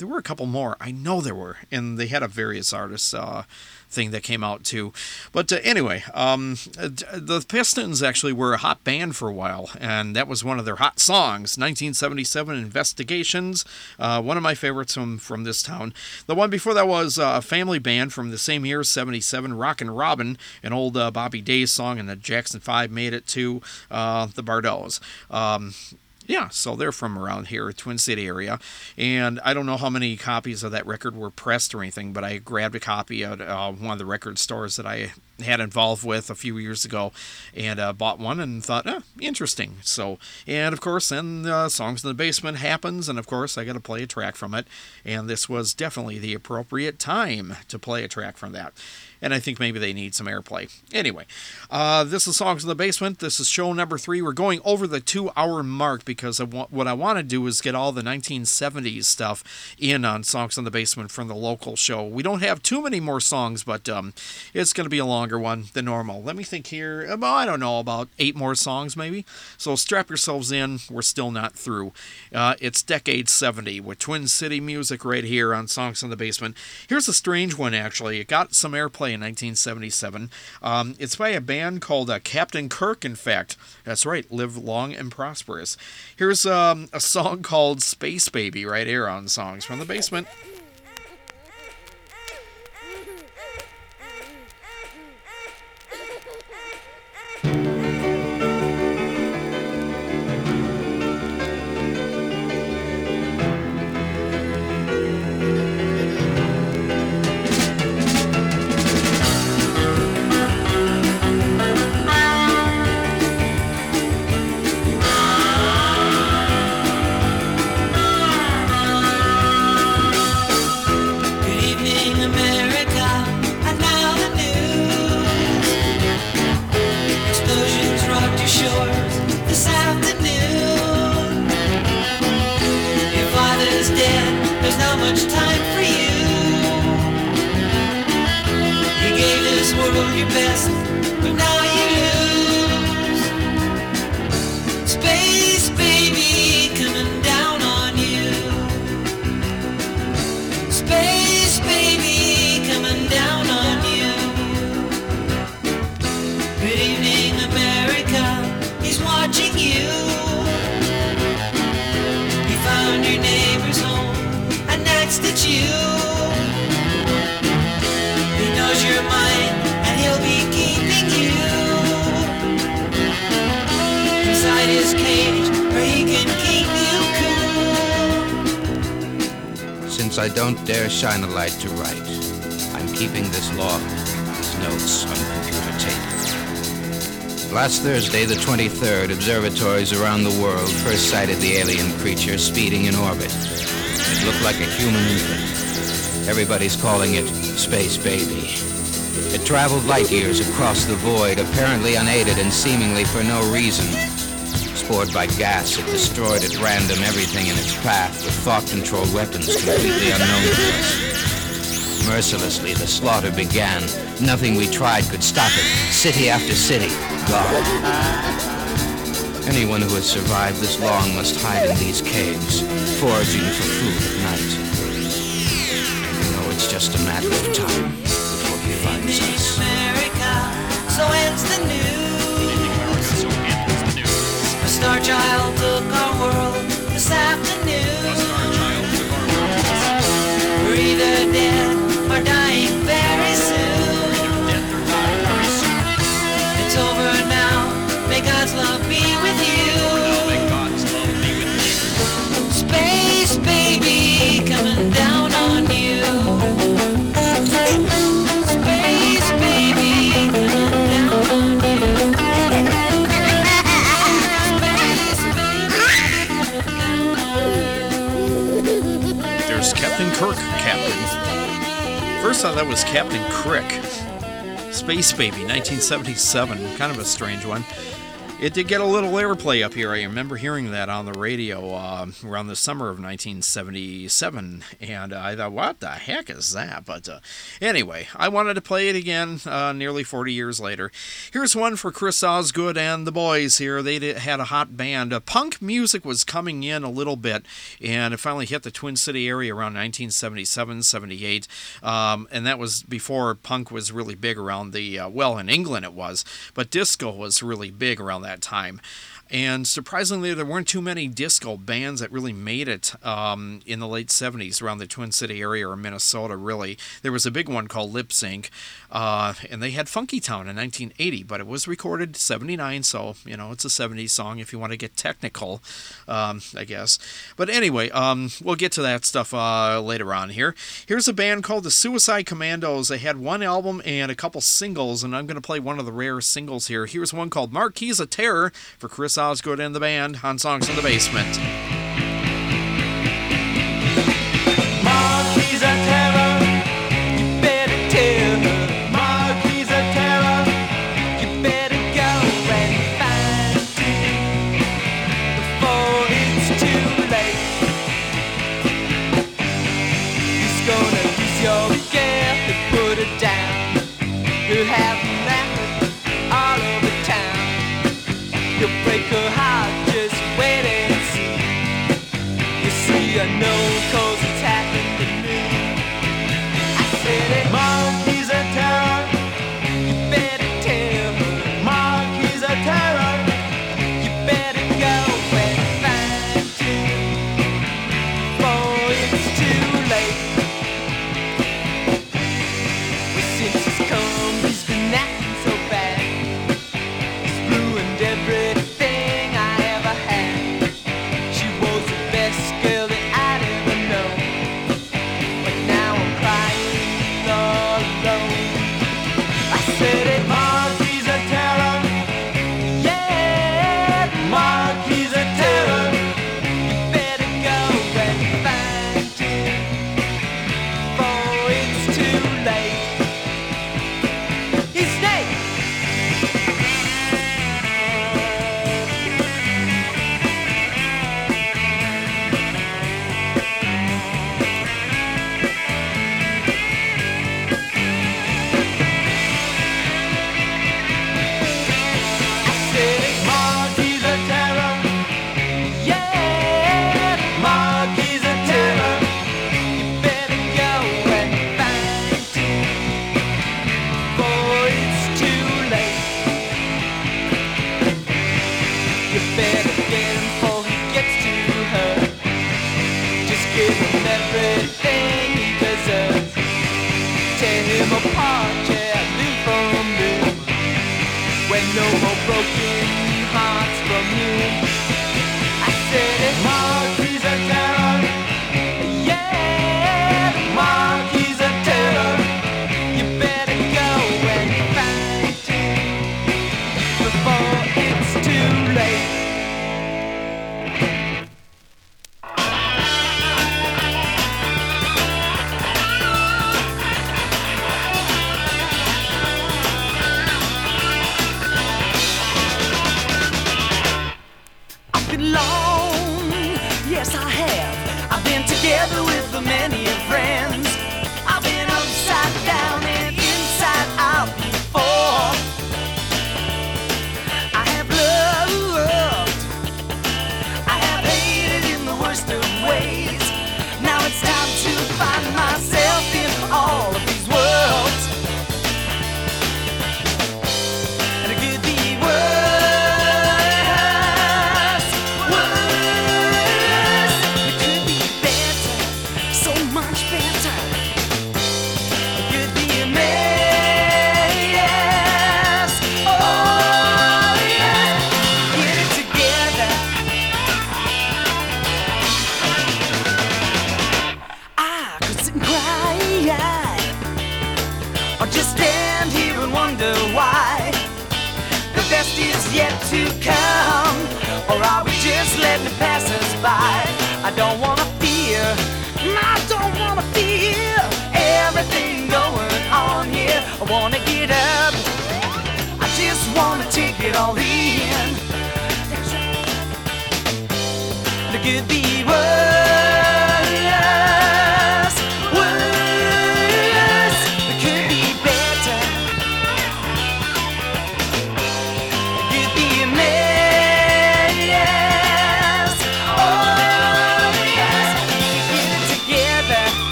A: There were a couple more. I know there were, and they had a various artists uh, thing that came out too. But uh, anyway, um, the Pistons actually were a hot band for a while, and that was one of their hot songs. 1977 Investigations, uh, one of my favorites from from this town. The one before that was uh, a family band from the same year, 77, Rockin' Robin, an old uh, Bobby Day's song, and the Jackson Five made it to uh, the Bardeauxs. Um, yeah, so they're from around here, Twin City area, and I don't know how many copies of that record were pressed or anything, but I grabbed a copy at uh, one of the record stores that I had involved with a few years ago, and uh, bought one and thought, eh, interesting. So, and of course, then uh, songs in the basement happens, and of course, I got to play a track from it, and this was definitely the appropriate time to play a track from that and I think maybe they need some airplay. Anyway, uh, this is Songs in the Basement. This is show number three. We're going over the two hour mark because I want, what I want to do is get all the 1970s stuff in on Songs in the Basement from the local show. We don't have too many more songs, but um, it's going to be a longer one than normal. Let me think here. About, I don't know, about eight more songs maybe. So strap yourselves in. We're still not through. Uh, it's Decade 70 with Twin City music right here on Songs in the Basement. Here's a strange one, actually. It got some airplay in 1977. Um, it's by a band called uh, Captain Kirk, in fact. That's right, Live Long and Prosperous. Here's um, a song called Space Baby right here on Songs from the Basement.
J: Gave your best, but now you lose. Space baby coming down on you. Space baby coming down on you.
M: I don't dare shine a light to write, I'm keeping this log, these notes on computer tape. Last Thursday, the 23rd, observatories around the world first sighted the alien creature speeding in orbit. It looked like a human infant. Everybody's calling it Space Baby. It traveled light years across the void, apparently unaided and seemingly for no reason. Spored by gas, it destroyed at random everything in its path with thought-controlled weapons completely unknown to us. Mercilessly, the slaughter began. Nothing we tried could stop it. City after city, gone. Anyone who has survived this long must hide in these caves, foraging for food at night. You know, it's just a matter of time before he finds us.
J: America, so ends the news. Star child took our world this afternoon. We're either dead or dying very soon. It's over now. May God's love be with you.
A: Captain Kirk, Captain. First thought that was Captain Crick. Space Baby, 1977. Kind of a strange one. It did get a little airplay up here. I remember hearing that on the radio uh, around the summer of 1977, and I thought, what the heck is that? But uh, anyway, I wanted to play it again uh, nearly 40 years later. Here's one for Chris Osgood and the boys here. They did, had a hot band. Uh, punk music was coming in a little bit, and it finally hit the Twin City area around 1977, 78, um, and that was before punk was really big around the, uh, well, in England it was, but disco was really big around that time. And surprisingly, there weren't too many disco bands that really made it um, in the late 70s around the Twin City area or Minnesota, really. There was a big one called Lipps Inc., uh, and they had Funky Town in 1980, but it was recorded 79, so, you know, it's a 70s song if you want to get technical, um, I guess. But anyway, um, we'll get to that stuff uh, later on here. Here's a band called the Suicide Commandos. They had one album and a couple singles, and I'm going to play one of the rare singles here. Here's one called Marquise of Terror for Chris Osgood and the band on Songs in the Basement.
C: It's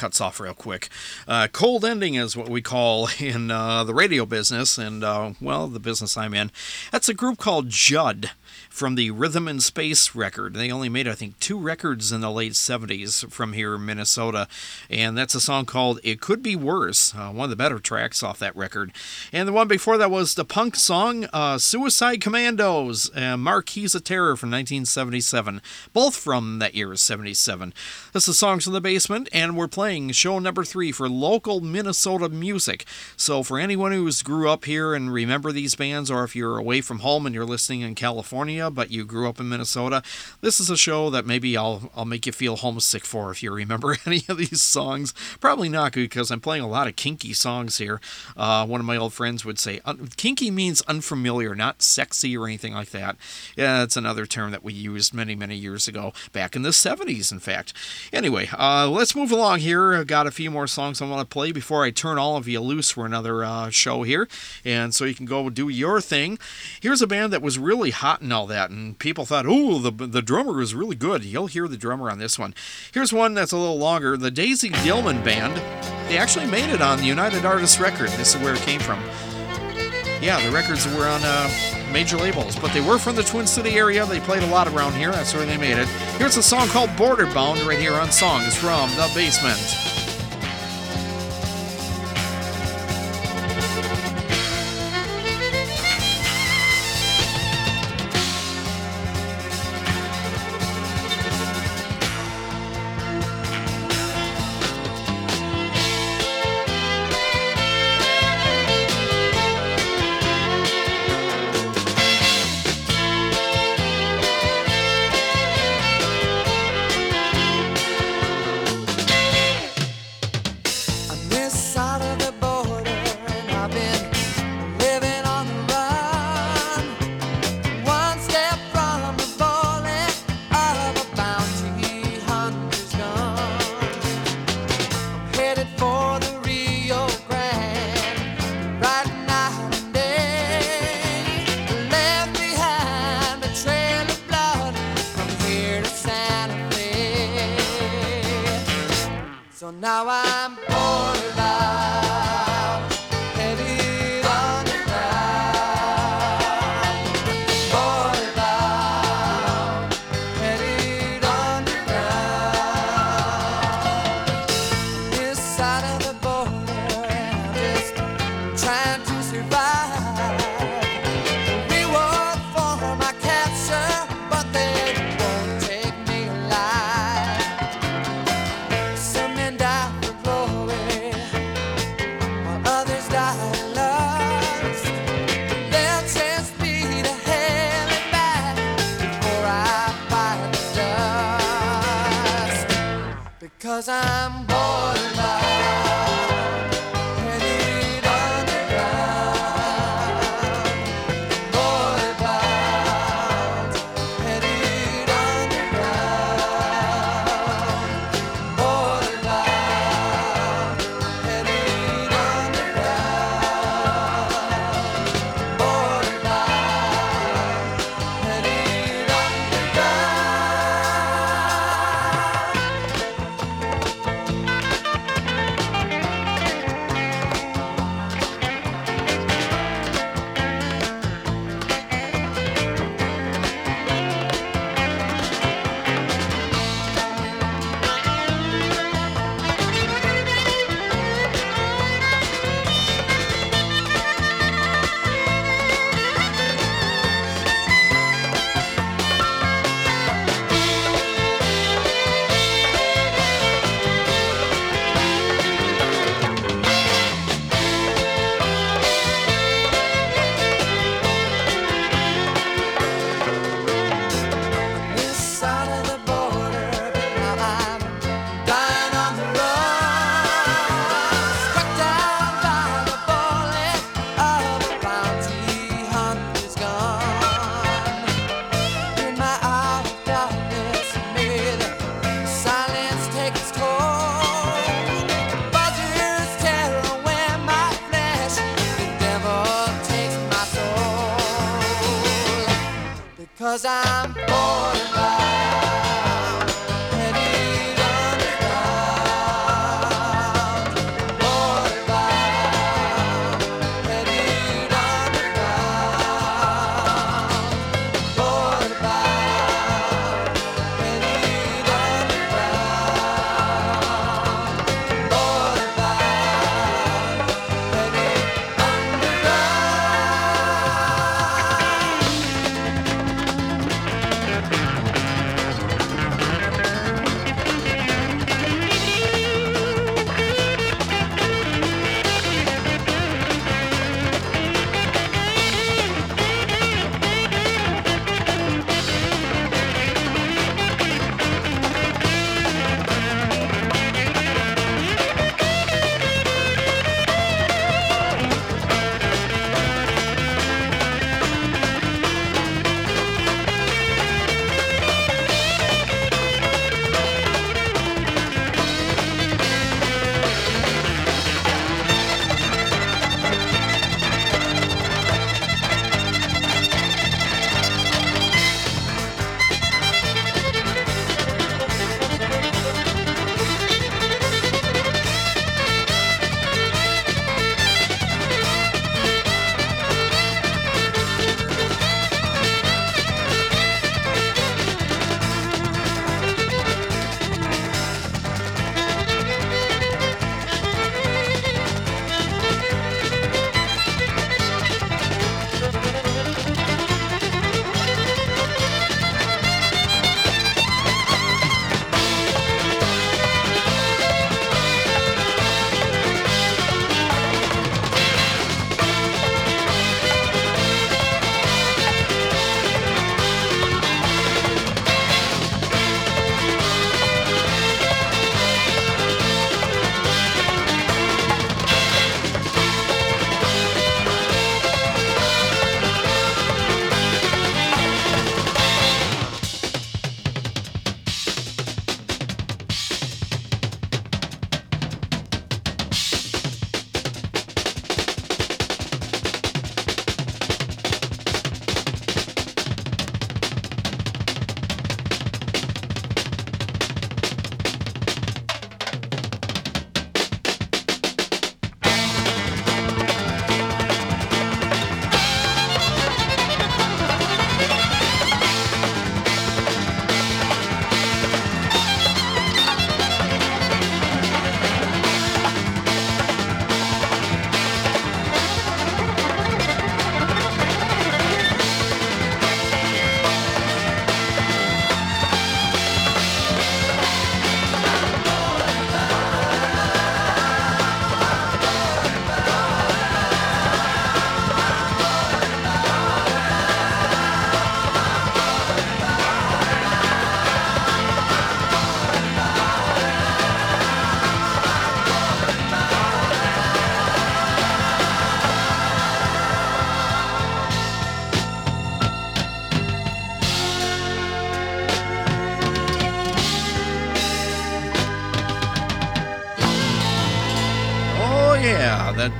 A: cuts off real quick. Uh, cold ending is what we call in uh, the radio business, and uh, well, the business I'm in. That's a group called Judd from the Rhythm and Space record. They only made, I think, two records in the late 70s from here in Minnesota, and that's a song called It Could Be Worse, uh, one of the better tracks off that record. And the one before that was the punk song uh, Suicide Commandos, uh, Marquise of Terror from 1977, both from that year, 77. This is Songs in the Basement, and we're playing show number three for local Minnesota music. So for anyone who's grew up here and remember these bands, or if you're away from home and you're listening in California but you grew up in Minnesota, this is a show that maybe I'll I'll make you feel homesick for if you remember any of these songs. Probably not because I'm playing a lot of kinky songs here. Uh, one of my old friends would say kinky means unfamiliar, not sexy or anything like that. Yeah, that's another term that we used many many years ago, back in the 70s, in fact. Anyway, uh, let's move along here. I've got a few more songs I want to play before I turn all of you loose for another uh, show here, and so you can go do your thing. Here's a band that was really hot and all that, and people thought, "Oh, the the drummer is really good." You'll hear the drummer on this one. Here's one that's a little longer. The Daisy Dillman Band. They actually made it on the United Artists record. This is where it came from. Yeah, the records were on uh, major labels, but they were from the Twin City area. They played a lot around here. That's where they made it. Here's a song called Border Bound right here on Songs from the Basement.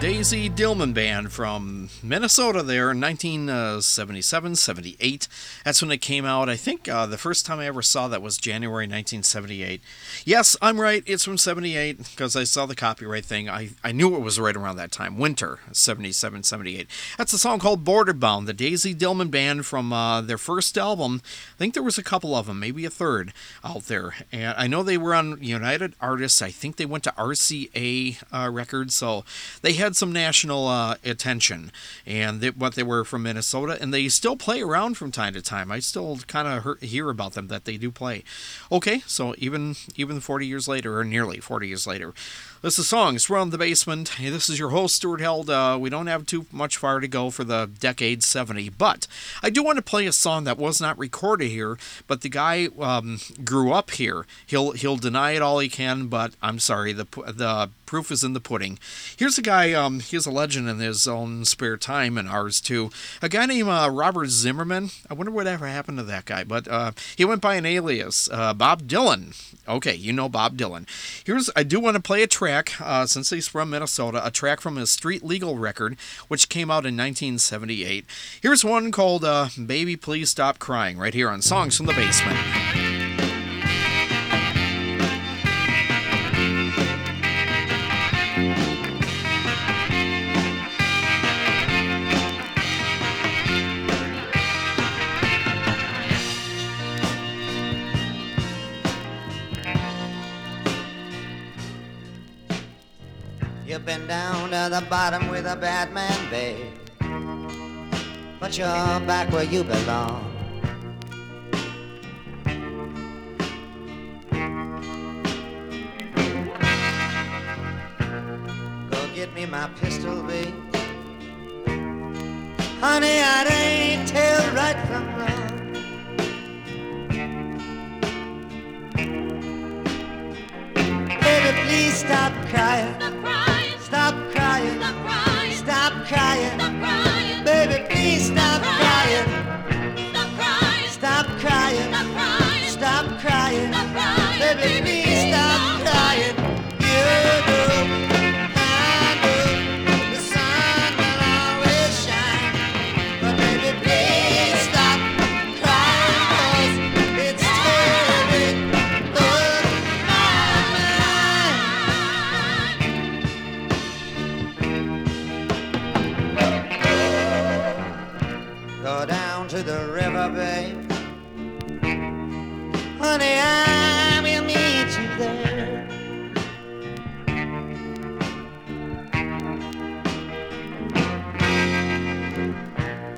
A: Daisy Dillman Band from Minnesota there, in 1977, 78. That's when it came out. I think uh, the first time I ever saw that was January 1978. Yes, I'm right. It's from 78 because I saw the copyright thing. I, I knew it was right around that time. Winter, 77, 78. That's a song called Borderbound, the Daisy Dillman Band from uh, their first album. I think there was a couple of them, maybe a third out there. And I know they were on United Artists. I think they went to RCA uh, Records, so they had some national uh, attention. And they, what they were from Minnesota, and they still play around from time to time. I still kind of hear about them that they do play. Okay, so even even 40 years later, or nearly 40 years later, this is songs from the basement. Hey, this is your host Stuart Held. Uh, we don't have too much far to go for the decade 70, but I do want to play a song that was not recorded here. But the guy um, grew up here. He'll he'll deny it all he can, but I'm sorry. The the proof is in the pudding. Here's a guy. Um, he's a legend in his own spare time and ours too. A guy named uh, Robert Zimmerman. I wonder what ever happened to that guy, but uh, he went by an alias, uh, Bob Dylan. Okay, you know Bob Dylan. Here's I do want to play a track uh, since he's from Minnesota, a track from his Street Legal record, which came out in 1978. Here's one called uh, Baby Please Stop Crying, right here on Songs from the Basement.
N: Down to the bottom with a bad man, babe. But you're back where you belong. Go get me my pistol, babe. Honey, I ain't tell right from wrong. Baby, please stop crying. Stop crying. Stop crying. Baby,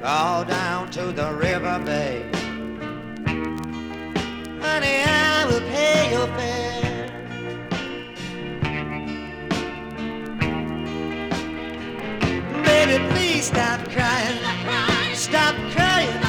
N: Go down to the river, bay. Honey, I will pay your fare. Baby, please stop crying. Stop crying.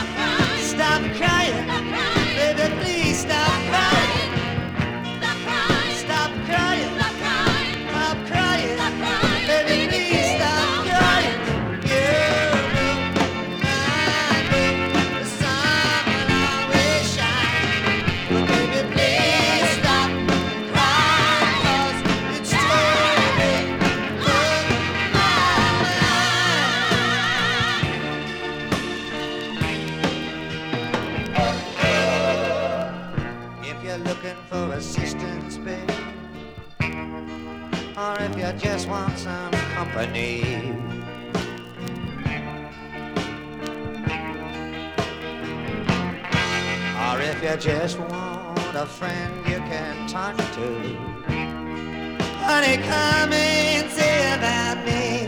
N: Company, or if you just want a friend you can talk to, honey, come and say about me.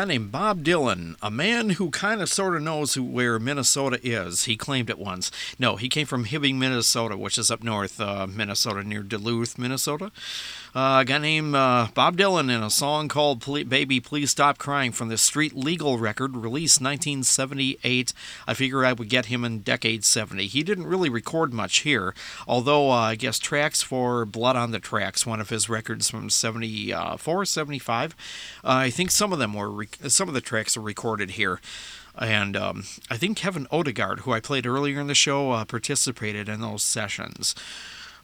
A: Guy named Bob Dylan, a man who kind of sort of knows who, where Minnesota is. He claimed it once. No, he came from Hibbing, Minnesota, which is up north, uh, Minnesota, near Duluth, Minnesota. Uh, a guy named uh, Bob Dylan in a song called Baby Please Stop Crying from the Street Legal record, released 1978. I figure I would get him in decade 70. He didn't really record much here, although uh, I guess tracks for Blood on the Tracks, one of his records from 74, 75, uh, I think some of them were, some of the tracks are recorded here. And um, I think Kevin Odegard, who I played earlier in the show, uh, participated in those sessions.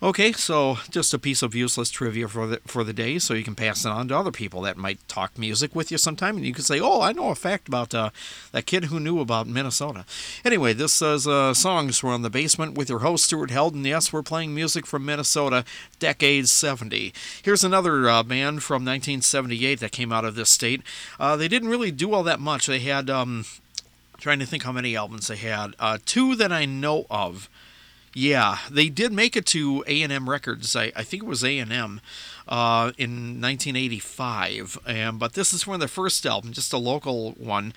A: Okay, so just a piece of useless trivia for the for the day, so you can pass it on to other people that might talk music with you sometime, and you can say, "Oh, I know a fact about uh, that kid who knew about Minnesota." Anyway, this is uh, songs from the basement with your host Stuart Helden. Yes, we're playing music from Minnesota, decades '70. Here's another uh, band from 1978 that came out of this state. Uh, they didn't really do all that much. They had, um, trying to think how many albums they had, uh, two that I know of. Yeah, they did make it to A&M Records. I, I think it was A&M uh, in 1985. Um, but this is one of their first album, just a local one.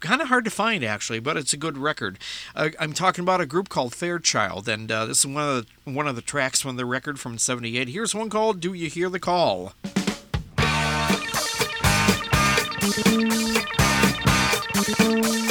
A: Kind of hard to find, actually, but it's a good record. Uh, I'm talking about a group called Fairchild, and uh, this is one of the one of the tracks from the record from '78. Here's one called "Do You Hear the Call."
L: Look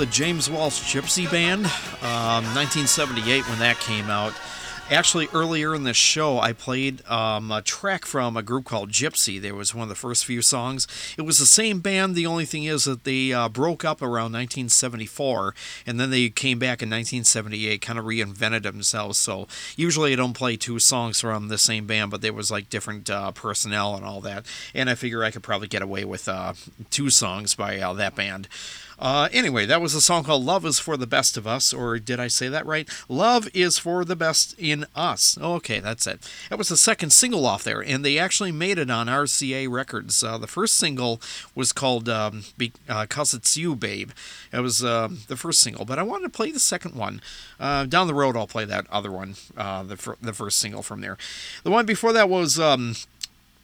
A: the James Walsh Gypsy Band. Um, 1978 when that came out. Actually, earlier in this show, I played um, a track from a group called Gypsy. There was one of the first few songs. It was the same band. The only thing is that they uh, broke up around 1974, and then they came back in 1978, kind of reinvented themselves. So usually I don't play two songs from the same band, but there was like different uh, personnel and all that. And I figure I could probably get away with uh, two songs by uh, that band. Uh, anyway, that was a song called Love is for the Best of Us, or did I say that right? Love is for the Best in Us. Okay, that's it. That was the second single off there, and they actually made it on RCA Records. Uh, the first single was called um, uh, Cause It's You, Babe. It was uh, the first single, but I wanted to play the second one. Uh, down the road, I'll play that other one, uh, the, the first single from there. The one before that was. Um,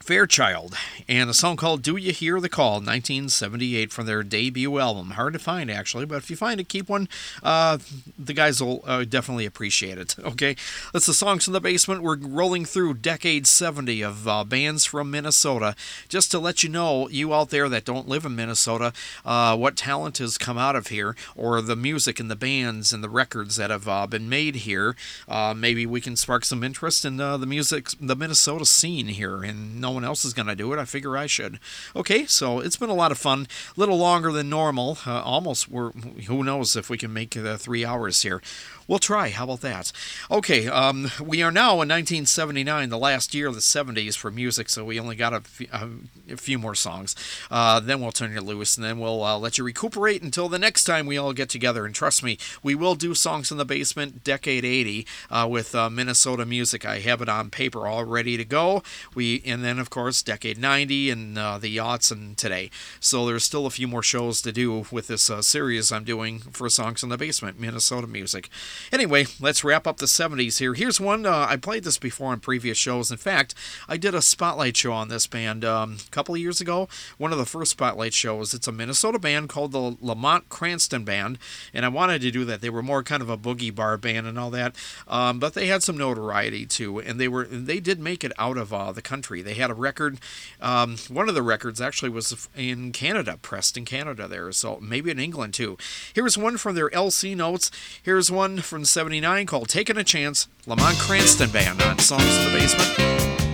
A: Fairchild, and a song called Do You Hear the Call, 1978, from their debut album. Hard to find, actually, but if you find it, keep one. Uh, the guys will uh, definitely appreciate it, okay? That's the Songs in the Basement. We're rolling through decade 70 of uh, bands from Minnesota. Just to let you know, you out there that don't live in Minnesota, uh, what talent has come out of here, or the music and the bands and the records that have uh, been made here. Uh, maybe we can spark some interest in the music, the Minnesota scene here, and no one else is going to do it. I figure I should. Okay, so it's been a lot of fun. A little longer than normal. Uh, almost. We're who knows if we can make the three hours here. We'll try. How about that? Okay, um, we are now in 1979, the last year of the 70s for music, so we only got a, f- a- few more songs. Uh, then we'll turn you loose, and then we'll uh, let you recuperate until the next time we all get together. And trust me, we will do Songs in the Basement Decade 80 uh, with uh, Minnesota music. I have it on paper all ready to go. We And then then, of course, Decade 90 and uh, the Yachts and today. So there's still a few more shows to do with this uh, series I'm doing for Songs in the Basement, Minnesota music. Anyway, let's wrap up the 70s here. Here's one, uh, I played this before on previous shows. In fact, I did a spotlight show on this band um, a couple of years ago. One of the first spotlight shows. It's a Minnesota band called the Lamont Cranston Band, and I wanted to do that. They were more kind of a boogie bar band and all that, um, but they had some notoriety too, and they were they did make it out of uh, the country. They had a record. Um, one of the records actually was in Canada, pressed in Canada there, so maybe in England too. Here's one from their El Cee Notes. Here's one from '79 called "Taking a Chance." Lamont Cranston Band on Songs in the Basement.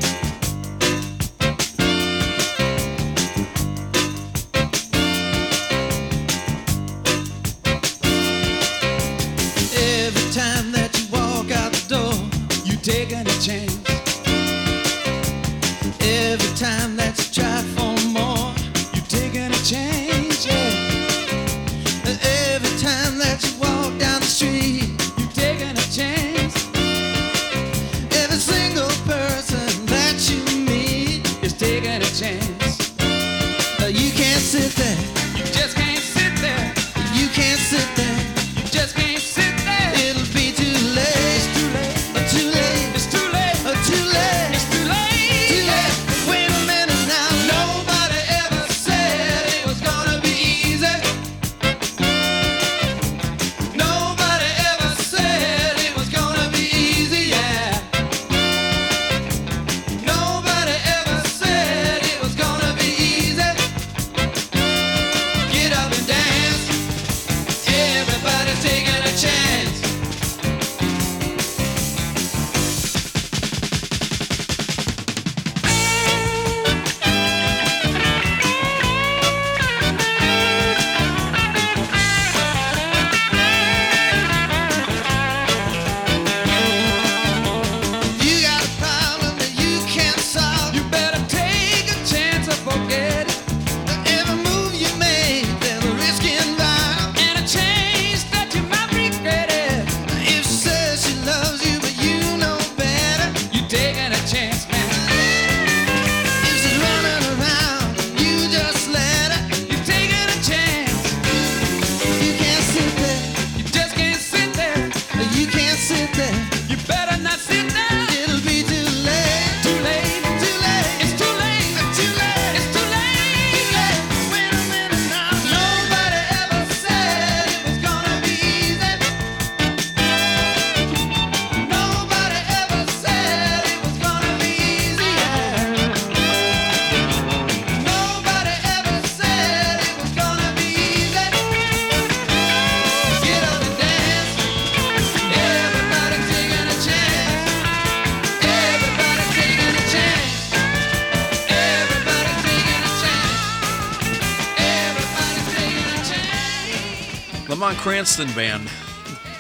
A: Cranston Band.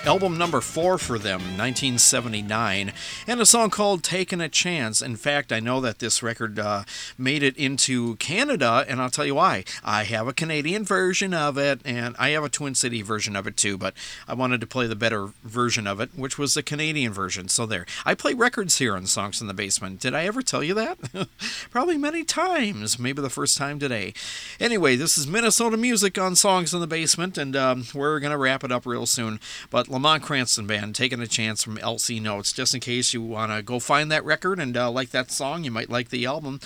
A: Album number four for them, 1979, and a song called Taking a Chance. In fact, I know that this record uh, made it into Canada, and I'll tell you why. I have a Canadian version of it, and I have a Twin City version of it too, but I wanted to play the better version of it, which was the Canadian version. So there. I play records here on Songs in the Basement. Did I ever tell you that? Probably many times, maybe the first time today. Anyway, this is Minnesota music on Songs in the Basement, and um, we're going to wrap it up real soon. But Lamont Cranston Band, taking a chance from El Cee Notes, just in case you want to go find that record and uh, like that song, you might like the album.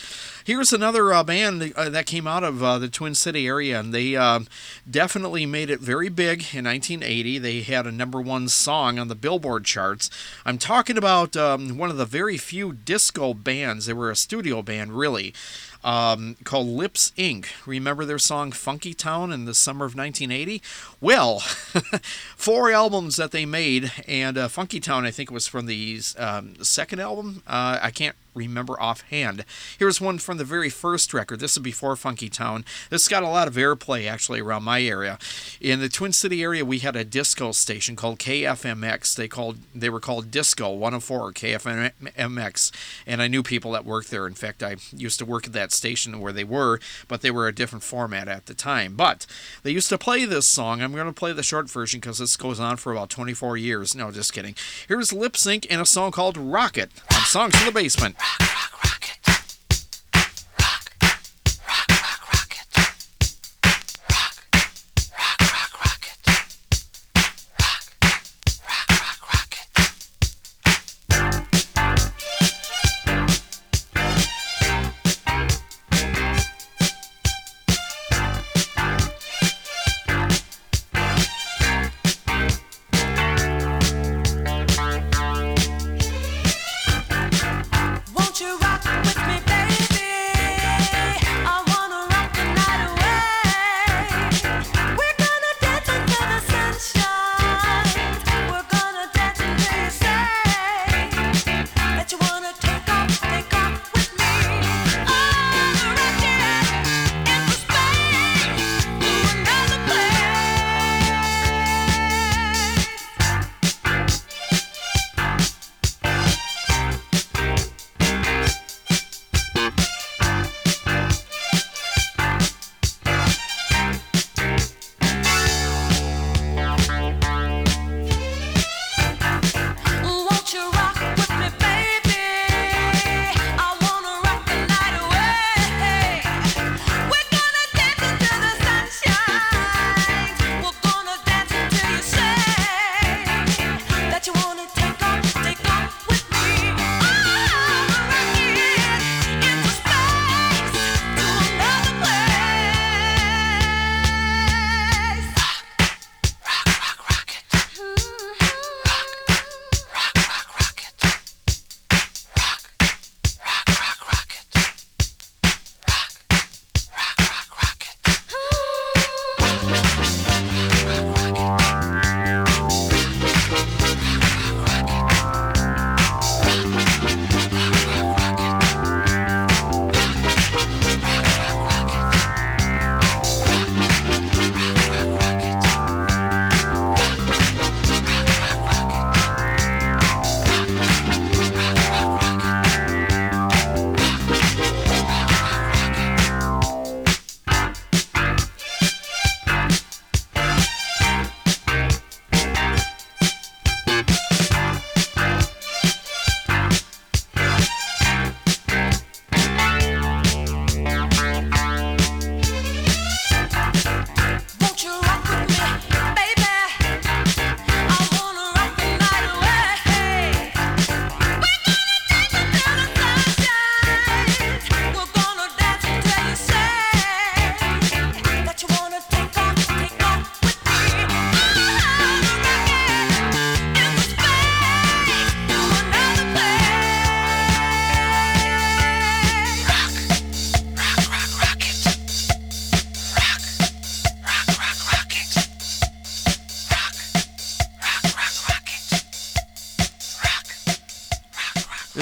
A: Here's another uh, band uh, that came out of uh, the Twin City area, and they um definitely made it very big in 1980. They had a number one song on the Billboard charts. I'm talking about um, one of the very few disco bands. They were a studio band, really um, called Lipps Inc. Remember their song Funky Town in the summer of 1980? Well, four albums that they made, and uh, Funky Town, I think, was from the um, second album. Uh, I can't remember offhand. Here's one from the very first record. This is before Funky Town. This got a lot of airplay actually around my area. In the Twin City area, we had a disco station called KFMX. They called they were called Disco 104 KFMX, and I knew people that worked there. In fact, I used to work at that station where they were, but they were a different format at the time. But they used to play this song. I'm going to play the short version because this goes on for about 24 years. No, just kidding. Here's Lipps Inc and a song called Rocket on Songs from the Basement rock, rock, rock.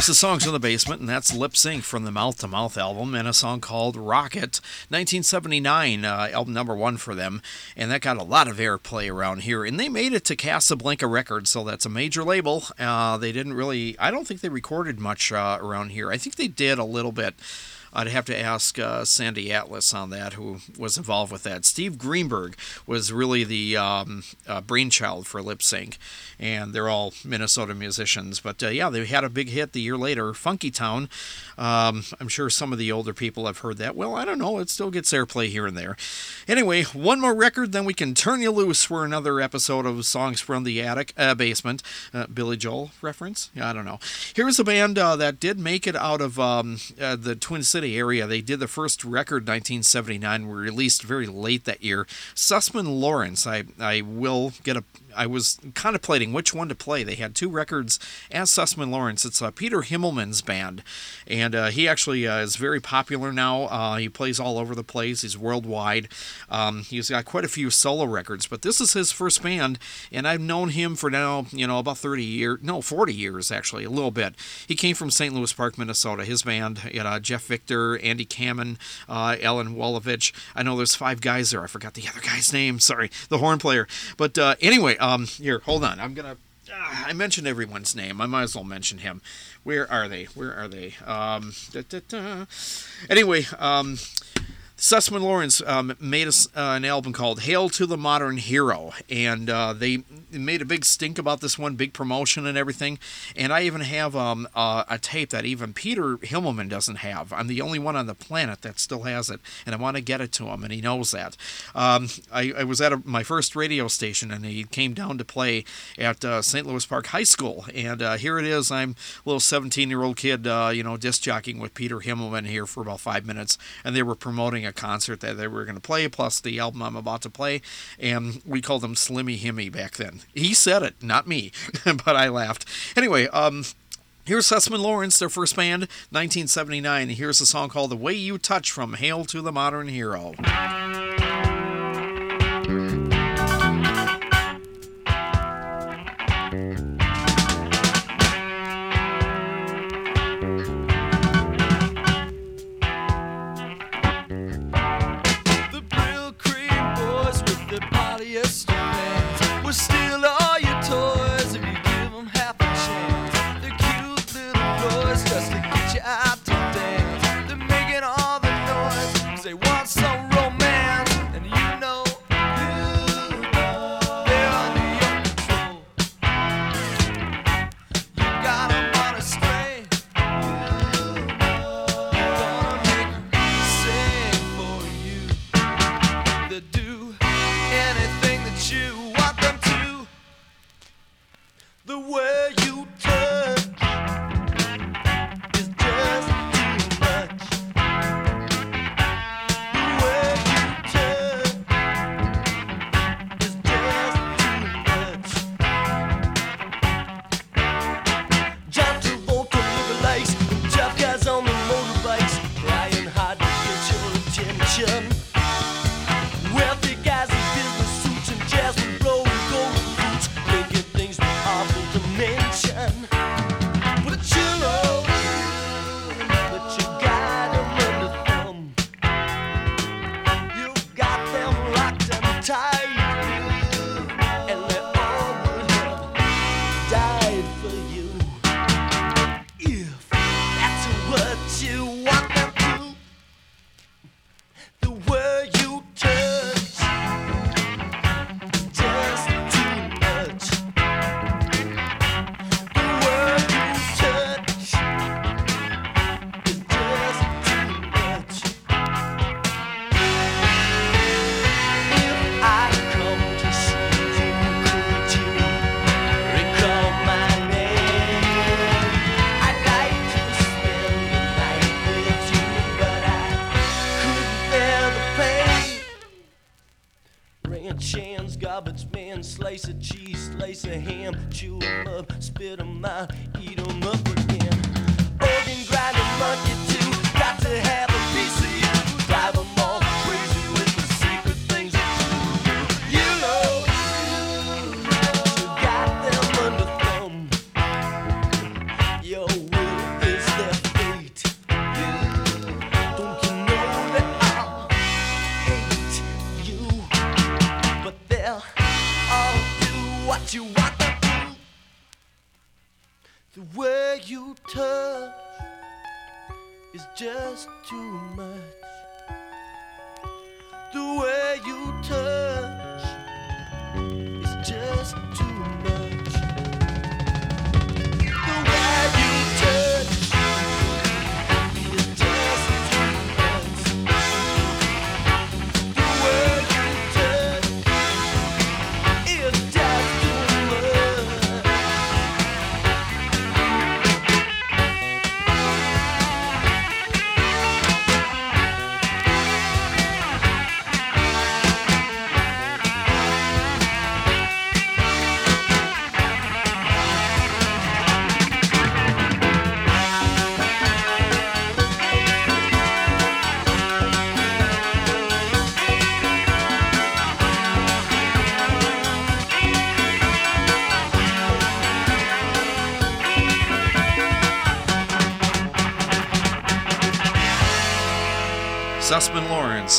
A: Is Songs in the Basement, and that's Lipps Inc from the Mouth to Mouth album, and a song called Rocket, 1979, uh, album number one for them, and that got a lot of airplay around here. And they made it to Casablanca Records, so that's a major label. Uh, they didn't really, I don't think they recorded much uh, around here. I think they did a little bit. I'd have to ask uh, Sandy Atlas on that, who was involved with that. Steve Greenberg was really the um, uh, brainchild for Lipps Inc, and they're all Minnesota musicians. But uh, yeah, they had a big hit the year later, Funky Town. Um, I'm sure some of the older people have heard that. Well, I don't know. It still gets airplay here and there. Anyway, one more record, then we can turn you loose for another episode of Songs from the Attic uh, Basement. Uh, Billy Joel reference? Yeah, I don't know. Here's a band uh, that did make it out of um, uh, the Twin City area. They did the first record 1979, were released very late that year. Sussman Lawrence. I I will get a I was contemplating which one to play. They had two records as Sussman Lawrence. It's uh, Peter Himmelman's band, and uh, he actually uh, is very popular now. Uh, he plays all over the place. He's worldwide. Um, he's got quite a few solo records, but this is his first band, and I've known him for now, you know, about 30 years, no, 40 years actually, a little bit. He came from St. Louis Park, Minnesota. His band, you know, Jeff Victor, Andy Kamen, uh, Ellen Wolovich. I know there's five guys there. I forgot the other guy's name. Sorry, the horn player. But uh, anyway, um, here, hold on. I'm gonna. ah, I mentioned everyone's name. I might as well mention him. Where are they? Where are they? Um, da, da, da. Anyway, um, Sussman Lawrence um, made us uh, an album called "Hail to the Modern Hero," and uh, they made a big stink about this one, big promotion and everything. And I even have um, uh, a tape that even Peter Himmelman doesn't have. I'm the only one on the planet that still has it, and I want to get it to him, and he knows that. Um, I, I was at a, my first radio station, and he came down to play at uh, St. Louis Park High School, and uh, here it is. I'm a little 17 year old kid, uh, you know, disc jockeying with Peter Himmelman here for about five minutes, and they were promoting a concert that they were going to play, plus the album I'm about to play, and we called him Slimmy Himmy back then. He said it, not me, but I laughed. Anyway, um, Here's Sussman Lawrence, their first band, 1979. Here's a song called The Way You Touch from Hail to the Modern Hero.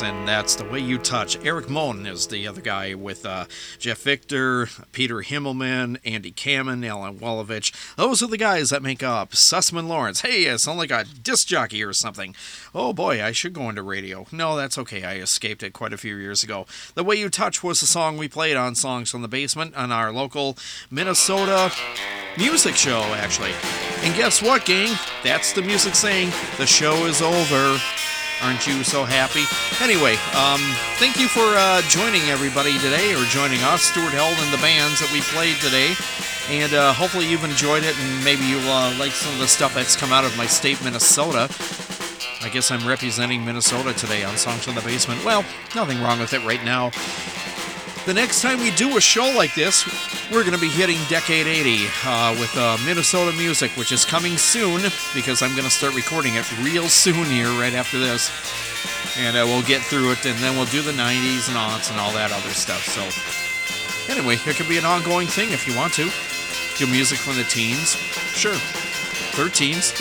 A: Lawrence, and that's The Way You Touch. Eric Moen is the other guy with uh, Jeff Victor, Peter Himmelman, Andy Kamen, Alan Wolovich. Those are the guys that make up Sussman Lawrence. Hey, I sound like a disc jockey or something. Oh boy, I should go into radio. No, that's okay. I escaped it quite a few years ago. The Way You Touch was the song we played on Songs from the Basement on our local Minnesota music show, actually. And guess what, gang? That's the music saying the show is over. Aren't you so happy? Anyway, um, thank you for uh, joining everybody today, or joining us, Stuart Held, and the bands that we played today. And uh, hopefully you've enjoyed it, and maybe you'll uh, like some of the stuff that's come out of my state, Minnesota. I guess I'm representing Minnesota today on Songs from the Basement. Well, nothing wrong with it right now. The next time we do a show like this, we're going to be hitting Decade 80 uh, with uh, Minnesota music, which is coming soon because I'm going to start recording it real soon here, right after this. And uh, we'll get through it, and then we'll do the 90s and aughts and all that other stuff. So, anyway, it could be an ongoing thing if you want to. Do music from the teens. Sure. 13s.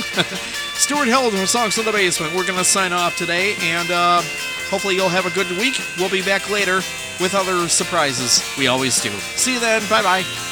A: Stuart Held from Songs from the Basement. We're going to sign off today, and uh, hopefully you'll have a good week. We'll be back later with other surprises. We always do. See you then. Bye bye.